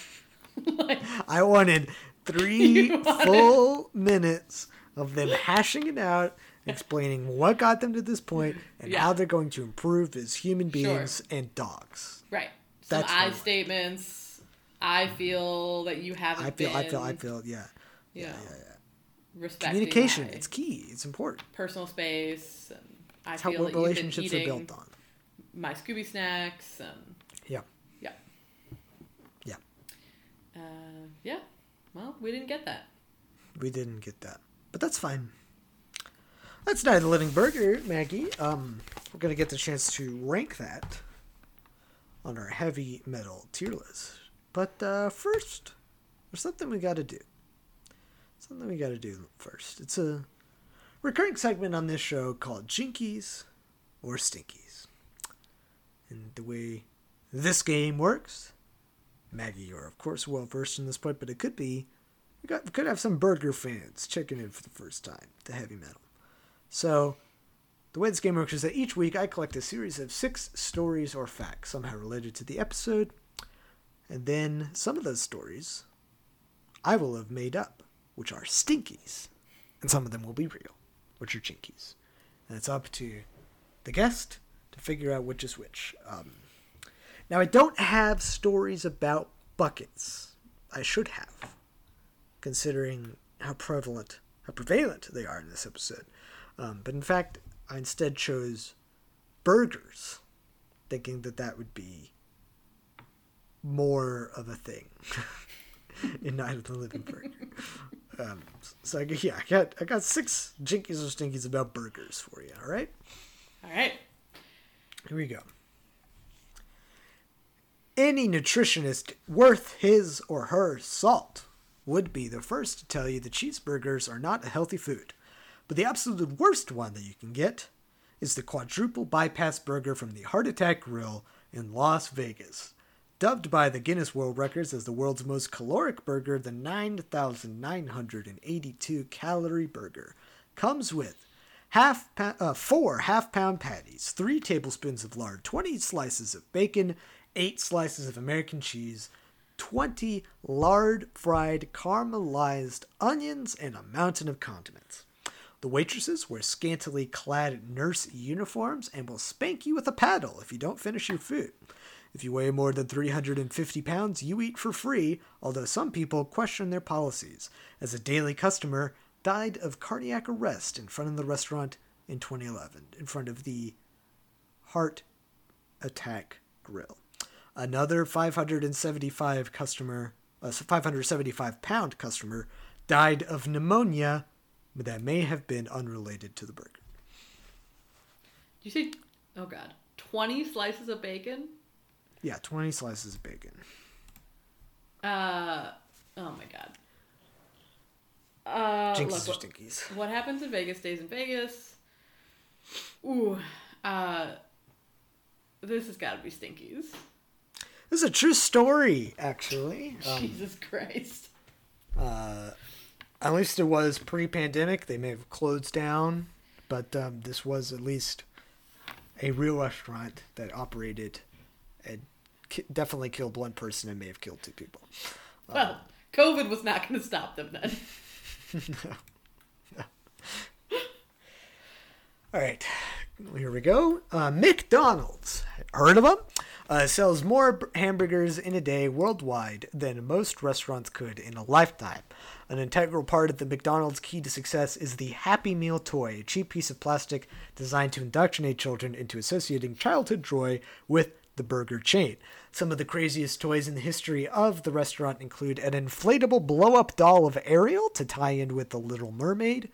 like, I wanted three wanted- full minutes of them hashing it out, explaining what got them to this point, and Yeah. how they're going to improve as human Sure. beings and dogs. right? Some That's I statements. I feel that you haven't I feel, been. I feel, I feel, yeah. You know, yeah, yeah. respecting Communication, it's key. It's important. personal space. And I It's how feel that you've been relationships are built on. My Scooby snacks and Yeah, yeah, yeah. uh, yeah. Well, we didn't get that. We didn't get that, but that's fine. That's Night of the Living Burger, Maggie. Um, we're gonna get the chance to rank that on our heavy metal tier list. But uh, first, there's something we got to do. Something we got to do first. It's a recurring segment on this show called Jinkies or Stinkies. And the way this game works, Maggie, you're of course well versed in this point, but it could be we got could have some burger fans checking in for the first time to heavy metal. So, the way this game works is that each week I collect a series of six stories or facts somehow related to the episode, and then some of those stories I will have made up, which are stinkies, and some of them will be real, which are jinkies. And it's up to the guest to figure out which is which. Um, now, I don't have stories about buckets. I should have considering how prevalent, how prevalent they are in this episode. Um, but in fact, I instead chose burgers, thinking that that would be more of a thing in Night of the Living Burger. Um, so I, yeah, I got I got six jinkies or stinkies about burgers for you. All right, All right. Here we go. Any nutritionist worth his or her salt would be the first to tell you that cheeseburgers are not a healthy food. But the absolute worst one that you can get is the quadruple bypass burger from the Heart Attack Grill in Las Vegas. Dubbed by the Guinness World Records as the world's most caloric burger, the 9,982 calorie burger comes with half uh, four half pound patties, three tablespoons of lard, 20 slices of bacon, eight slices of American cheese, 20 lard fried caramelized onions, and a mountain of condiments. The waitresses wear scantily clad nurse uniforms and will spank you with a paddle if you don't finish your food. If you weigh more than 350 pounds, you eat for free, although some people question their policies, as a daily customer died of cardiac arrest in front of the restaurant in 2011, in front of the Heart Attack Grill. Another 575 customer, uh, 575 pound customer died of pneumonia but that may have been unrelated to the burger. You say? Oh God, twenty slices of bacon. Yeah, 20 slices of bacon. Uh, oh my God. Uh, Jinkies look, what, stinkies. what happens in Vegas stays in Vegas. Ooh, uh, this has got to be Stinkies. This is a true story, actually. Um, Jesus Christ. at least it was pre-pandemic. They may have closed down, but um, this was at least a real restaurant that operated and ki- definitely killed one person and may have killed two people. Well, COVID was not going to stop them then. All right, here we go. Uh, McDonald's, heard of them? Uh, sells more hamburgers in a day worldwide than most restaurants could in a lifetime. An integral part of the McDonald's key to success is the Happy Meal toy, a cheap piece of plastic designed to indoctrinate children into associating childhood joy with the burger chain. Some of the craziest toys in the history of the restaurant include an inflatable blow up doll of Ariel to tie in with The Little Mermaid,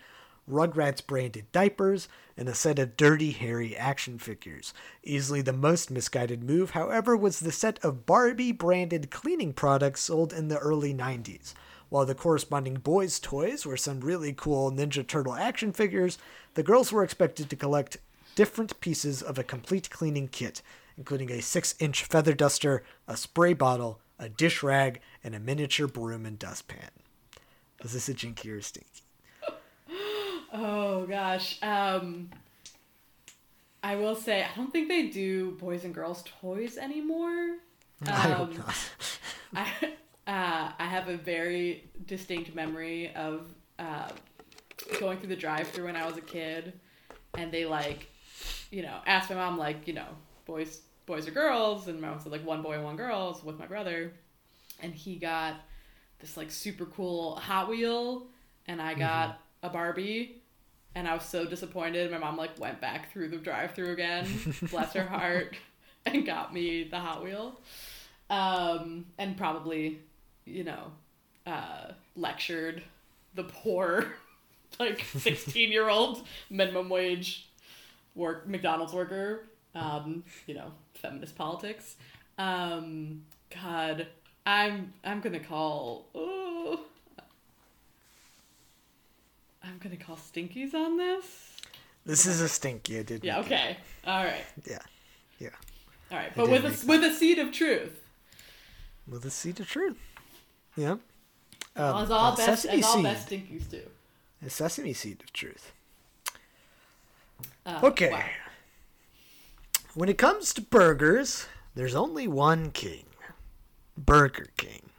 Rugrats branded diapers, and a set of Dirty Harry action figures. Easily the most misguided move, however, was the set of Barbie branded cleaning products sold in the early 90s. While the corresponding boys' toys were some really cool Ninja Turtle action figures, the girls were expected to collect different pieces of a complete cleaning kit, including a 6 inch feather duster, a spray bottle, a dish rag, and a miniature broom and dustpan. Is this a jinky or a stinky? Oh gosh. Um I will say I don't think they do boys and girls toys anymore. I hope Um, not. I uh, I have a very distinct memory of uh, going through the drive-through when I was a kid, and they like, you know, asked my mom like, you know, boys boys or girls, and my mom said like one boy and one girl so with my brother, and he got this like super cool Hot Wheel, and I got a Barbie. And I was so disappointed. My mom like went back through the drive-through again, bless her heart, and got me the Hot Wheel um, and probably, you know, uh, lectured the poor, like sixteen year old minimum wage work McDonald's worker. Um, you know, feminist politics. Um, God, I'm I'm gonna call. Oh, I'm gonna call Stinkies on this. This is a stinky. I did. Yeah. make it. Okay. All right. Yeah. Yeah. All right. But with a with a seed of truth. With a seed of truth. Yeah. Um, as all a best sesame as all seed. best Stinkies do. A sesame seed of truth. Uh, Okay. wow. When it comes to burgers, there's only one king Burger King.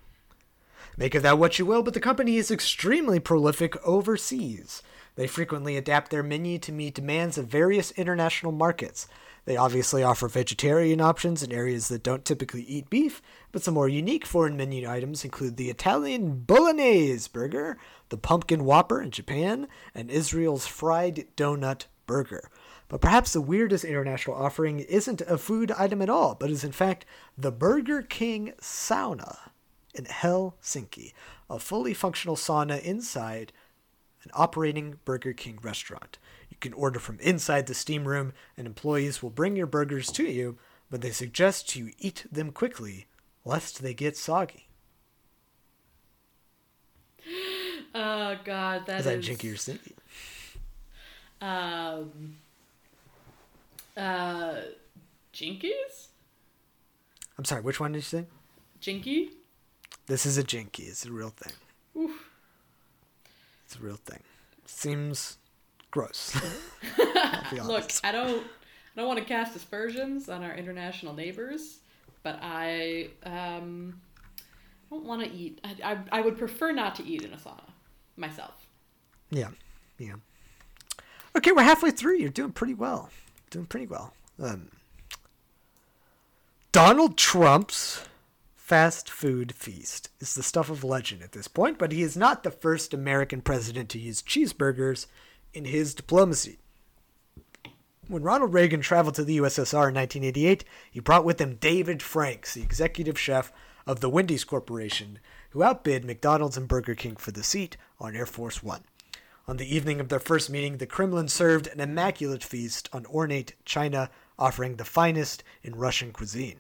Make of that what you will, but the company is extremely prolific overseas. They frequently adapt their menu to meet demands of various international markets. They obviously offer vegetarian options in areas that don't typically eat beef, but some more unique foreign menu items include the Italian Bolognese burger, the Pumpkin Whopper in Japan, and Israel's Fried Donut Burger. But perhaps the weirdest international offering isn't a food item at all, but is in fact the Burger King Sauna in Helsinki, a fully functional sauna inside an operating Burger King restaurant. You can order from inside the steam room, and employees will bring your burgers to you, but they suggest you eat them quickly, lest they get soggy. Oh God, that Is that is jinky or stinky? um uh Jinkies? I'm sorry, which one did you say? Jinky? This is a jinky. It's a real thing. Oof. It's a real thing. Seems gross. Look. I don't I don't want to cast aspersions on our international neighbors, but I um don't want to eat. I, I I would prefer not to eat in a sauna myself. Yeah, yeah. Okay, we're halfway through. You're doing pretty well. Doing pretty well. Um, Donald Trump's fast food feast is the stuff of legend at this point, but he is not the first American president to use cheeseburgers in his diplomacy. When Ronald Reagan traveled to the USSR in 1988, he brought with him David Franks, the executive chef of the Wendy's Corporation, who outbid McDonald's and Burger King for the seat on Air Force One. On the evening of their first meeting, the Kremlin served an immaculate feast on ornate china, offering the finest in Russian cuisine.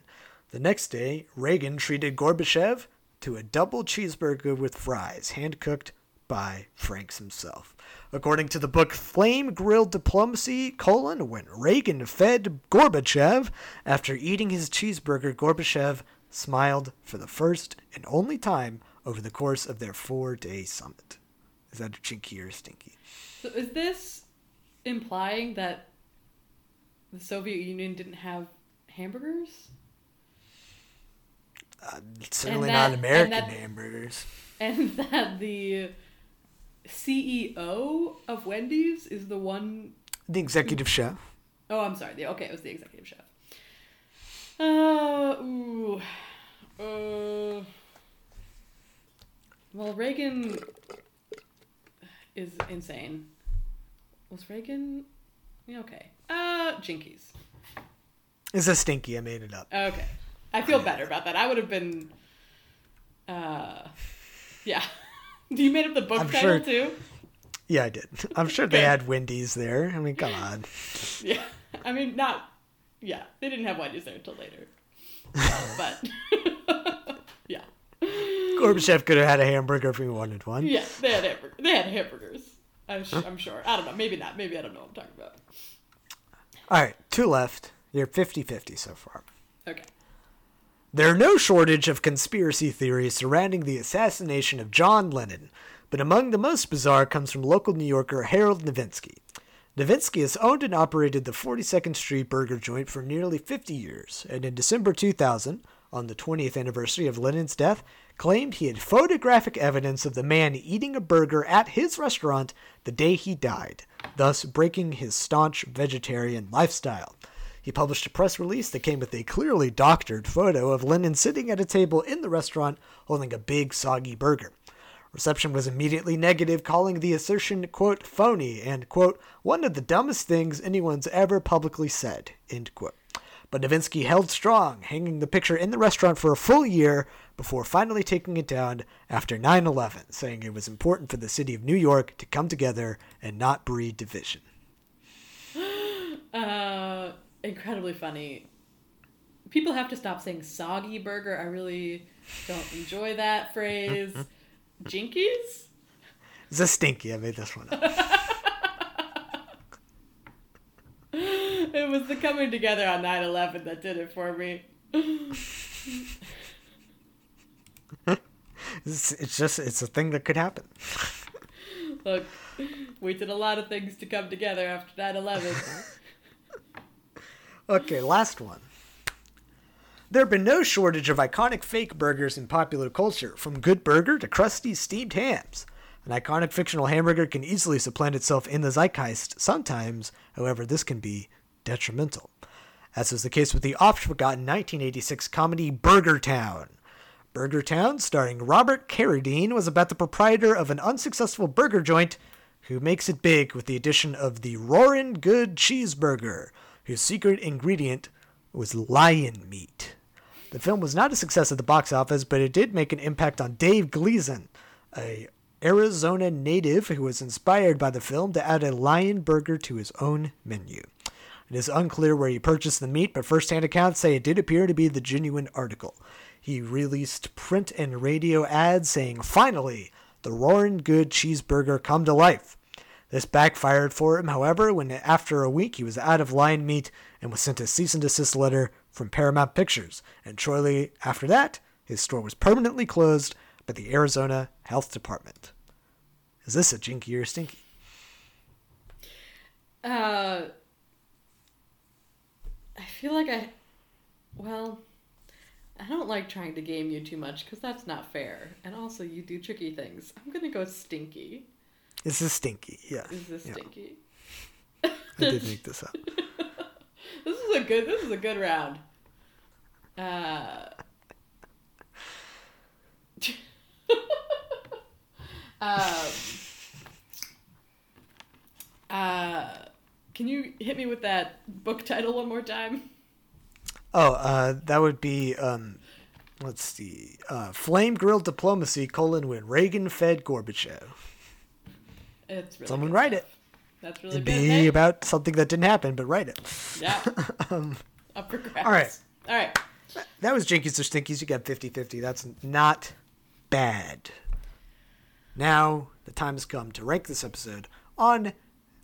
The next day, Reagan treated Gorbachev to a double cheeseburger with fries, hand cooked by Franks himself. According to the book Flame Grilled Diplomacy, colon, when Reagan fed Gorbachev, after eating his cheeseburger, Gorbachev smiled for the first and only time over the course of their four-day summit. Is that a jinky or stinky? So is this implying that the Soviet Union didn't have hamburgers? Certainly that- not and American that- hamburgers. And that the CEO of Wendy's is the one The executive chef. Oh, I'm sorry. The, okay, it was the executive chef. Uh, ooh. Uh, well, Reagan is insane. Was Reagan? Okay. Uh, Jinkies. It's a stinky. I made it up. Okay. I feel better about that. I would have been. Uh, yeah. you made up the book I'm title sure- too? Yeah, I did. I'm sure they had Wendy's there. I mean, come on. Yeah, I mean, not. Yeah, they didn't have Wendy's there until later. But yeah, Gorbachev could have had a hamburger if he wanted one. yeah, they had hamburger, they had hamburgers. I'm, su- I'm sure. I don't know. Maybe not. Maybe I don't know what I'm talking about. All right, two left. You're 50 50 so far. Okay. There are no shortage of conspiracy theories surrounding the assassination of John Lennon, but among the most bizarre comes from local New Yorker Harold Novinsky. Novinsky has owned and operated the 42nd Street burger joint for nearly 50 years, and in December 2000, on the 20th anniversary of Lennon's death, claimed he had photographic evidence of the man eating a burger at his restaurant the day he died, thus breaking his staunch vegetarian lifestyle. He published a press release that came with a clearly doctored photo of Lennon sitting at a table in the restaurant holding a big, soggy burger. Reception was immediately negative, calling the assertion, quote, phony and, quote, one of the dumbest things anyone's ever publicly said, end quote. But Novinsky held strong, hanging the picture in the restaurant for a full year before finally taking it down after 9 11, saying it was important for the city of New York to come together and not breed division. Uh, incredibly funny. People have to stop saying soggy burger. I really don't enjoy that phrase. Jinkies? It's a stinky. I made this one up. It was the coming together on 9 11 that did it for me. It's, it's just, it's a thing that could happen. Look, we did a lot of things to come together after 9 11. Okay, last one. There have been no shortage of iconic fake burgers in popular culture, from Good Burger to Krusty's Steamed Hams. An iconic fictional hamburger can easily supplant itself in the zeitgeist. Sometimes, however, this can be detrimental. As was the case with the oft forgotten 1986 comedy Burger Town. Burger Town, starring Robert Carradine, was about the proprietor of an unsuccessful burger joint who makes it big with the addition of the Roarin' Good Cheeseburger, whose secret ingredient was lion meat. The film was not a success at the box office, but it did make an impact on Dave Gleason, a Arizona native who was inspired by the film to add a lion burger to his own menu. It is unclear where he purchased the meat, but first-hand accounts say it did appear to be the genuine article. He released print and radio ads saying, "Finally, the roaring good cheeseburger come to life." This backfired for him, however, when after a week he was out of lion meat and was sent a cease and desist letter from Paramount Pictures. And shortly after that, his store was permanently closed by the Arizona Health Department. Is this a jinky or stinky? Uh, I feel like I. Well, I don't like trying to game you too much because that's not fair. And also, you do tricky things. I'm gonna go stinky. This is stinky, yeah. Is this Yeah. stinky? I did make this up. This is a good. This is a good round. Uh. um. Uh. Can you hit me with that book title one more time? Oh, uh, that would be um, let's see, uh, flame grilled diplomacy: colon when Reagan fed Gorbachev. It's really Someone write stuff. it. That's really It'd good. be Hey, about something that didn't happen, but write it. yeah. Up for grabs. all right. All right. That was Jinkies or Stinkies. You got 50-50. That's not bad. Now the time has come to rank this episode on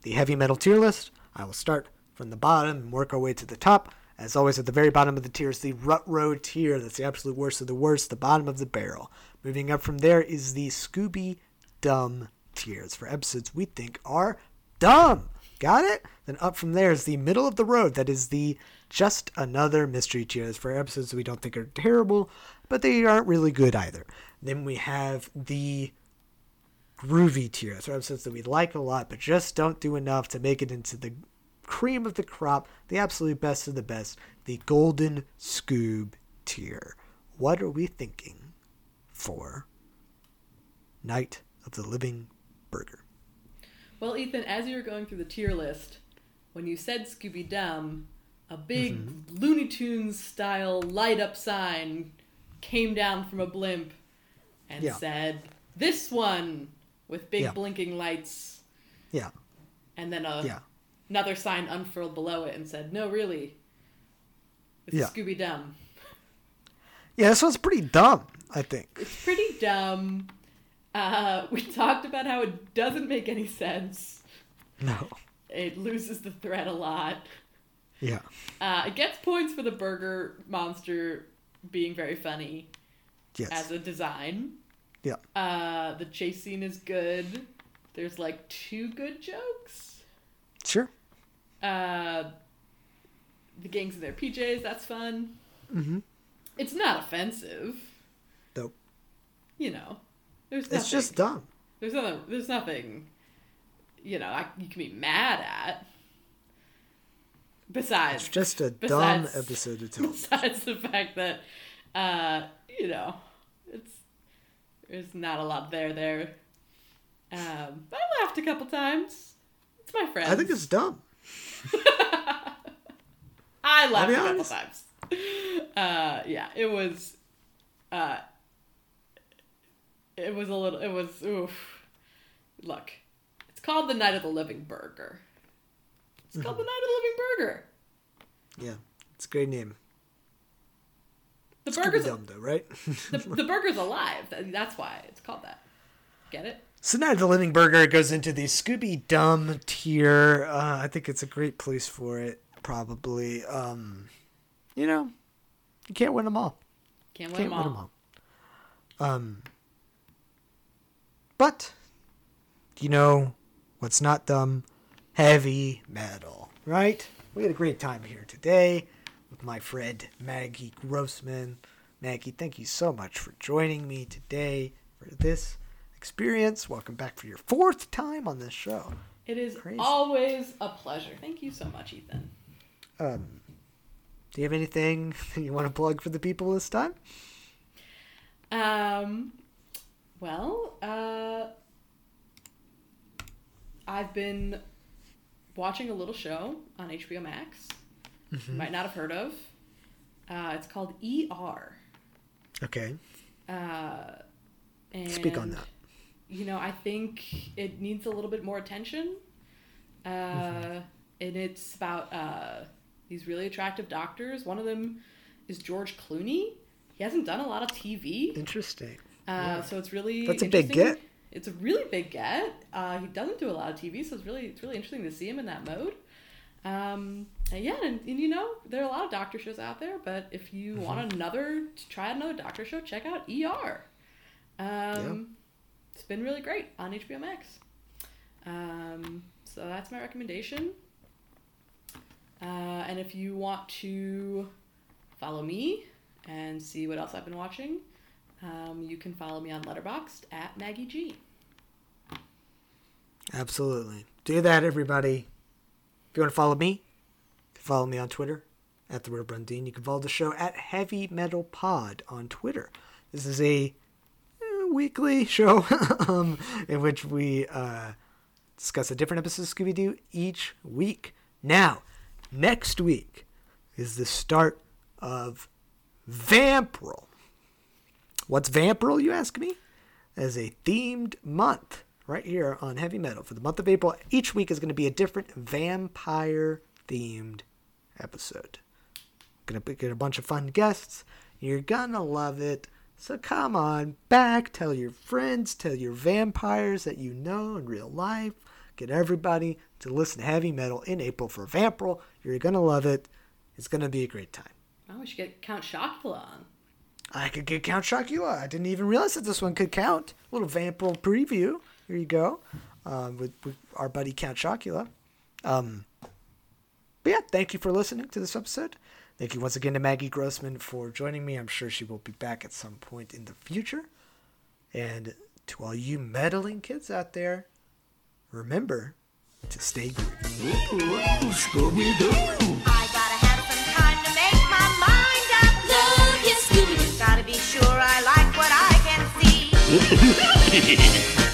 the heavy metal tier list. I will start from the bottom and work our way to the top. As always, at the very bottom of the tier is the Rut Row tier. That's the absolute worst of the worst, the bottom of the barrel. Moving up from there is the Scooby Dumb tiers for episodes we think are dumb. Got it? Then up from there is the middle of the road. That is the just another mystery tiers for episodes we don't think are terrible, but they aren't really good either. Then we have the groovy tier. tiers for episodes that we like a lot, but just don't do enough to make it into the cream of the crop, the absolute best of the best, the golden scoob tier. What are we thinking for Night of the Living Burger? Well, Ethan, as you were going through the tier list, when you said Scooby Dumb, a big Mm-hmm. Looney Tunes style light up sign came down from a blimp and Yeah. said, This one! with big Yeah. blinking lights. Yeah. and then a Yeah. Another sign unfurled below it and said, "No, really, it's Yeah. Scooby Dumb." Yeah, this one's pretty dumb, I think. It's pretty dumb. Uh, we talked about how it doesn't make any sense. No. It loses the thread a lot. Yeah. Uh, it gets points for the burger monster being very funny Yes. as a design. yeah. Uh, the chase scene is good. There's like two good jokes. Sure. Uh, the gangs in their PJs, that's fun. Mhm. It's not offensive. Nope. You know, there's nothing, It's just dumb. there's nothing. There's nothing. You know, I, you can be mad at. Besides, It's just a dumb episode of television. besides the fact that uh you know it's there's not a lot there there um but i laughed a couple times it's my friend I think it's dumb. I laughed a couple times. Uh yeah it was uh it was a little it was oof. Look it's called the night of the living burger. It's called the night of the living burger. Yeah. It's a great name. the Scooby burger's Dumb, though, right? the, the burger's alive. That's why it's called that get it So now the Living Burger goes into the Scooby Dumb tier. Uh, I think it's a great place for it, probably. Um, you know, you can't win them all. can't win Can't them win all. them all. Um, but, you know what's not dumb? Heavy metal, right? We had a great time here today with my friend Maggie Grossman. Maggie, thank you so much for joining me today for this experience. Welcome back for your fourth time on this show. It is Crazy. always a pleasure. Thank you so much, Ethan. Um, do you have anything you want to plug for the people this time? Um, well, uh, I've been watching a little show on HBO Max. You might not have heard of. Uh, it's called ER. Okay. Uh, and Speak on that. You know, I think it needs a little bit more attention. Uh, Mm-hmm. And it's about uh, these really attractive doctors. One of them is George Clooney. He hasn't done a lot of TV. Interesting. Uh, So it's really That's a big get. It's a really big get. Uh, he doesn't do a lot of TV, so it's really it's really interesting to see him in that mode. Um, and yeah, and, and you know there are a lot of doctor shows out there, but if you Mm-hmm. want another to try another doctor show, check out ER. Um, It's been really great on HBO Max. Um, so that's my recommendation. Uh, and if you want to follow me and see what else I've been watching, um, you can follow me on Letterboxd at Maggie G. Absolutely. Do that, everybody. If you want to follow me, follow me on Twitter at the Real Brundine. You can follow the show at Heavy Metal Pod on Twitter. This is a weekly show um, in which we uh, discuss a different episode of Scooby Doo each week. Now, next week is the start of Vampril. What's Vampril, you ask me? As a themed month right here on Heavy Metal for the month of April. Each week is going to be a different vampire themed episode. Gonna get a bunch of fun guests. You're gonna love it. So come on back, tell your friends, tell your vampires that you know in real life. Get everybody to listen to heavy metal in April for Vampril. You're gonna love it. It's gonna be a great time. Oh, we should get Count Chocula on. I could get Count Chocula. I didn't even realize that this one could count. A little Vampril preview. Here you go. Um, with, with our buddy Count Chocula. Um, but yeah, thank you for listening to this episode. Thank you once again to Maggie Grossman for joining me. I'm sure she will be back at some point in the future. And to all you meddling kids out there, remember to stay groovy. I gotta have some time to make my mind up. Love, yes, Scooby-Doo. Gotta be sure I like what I can see.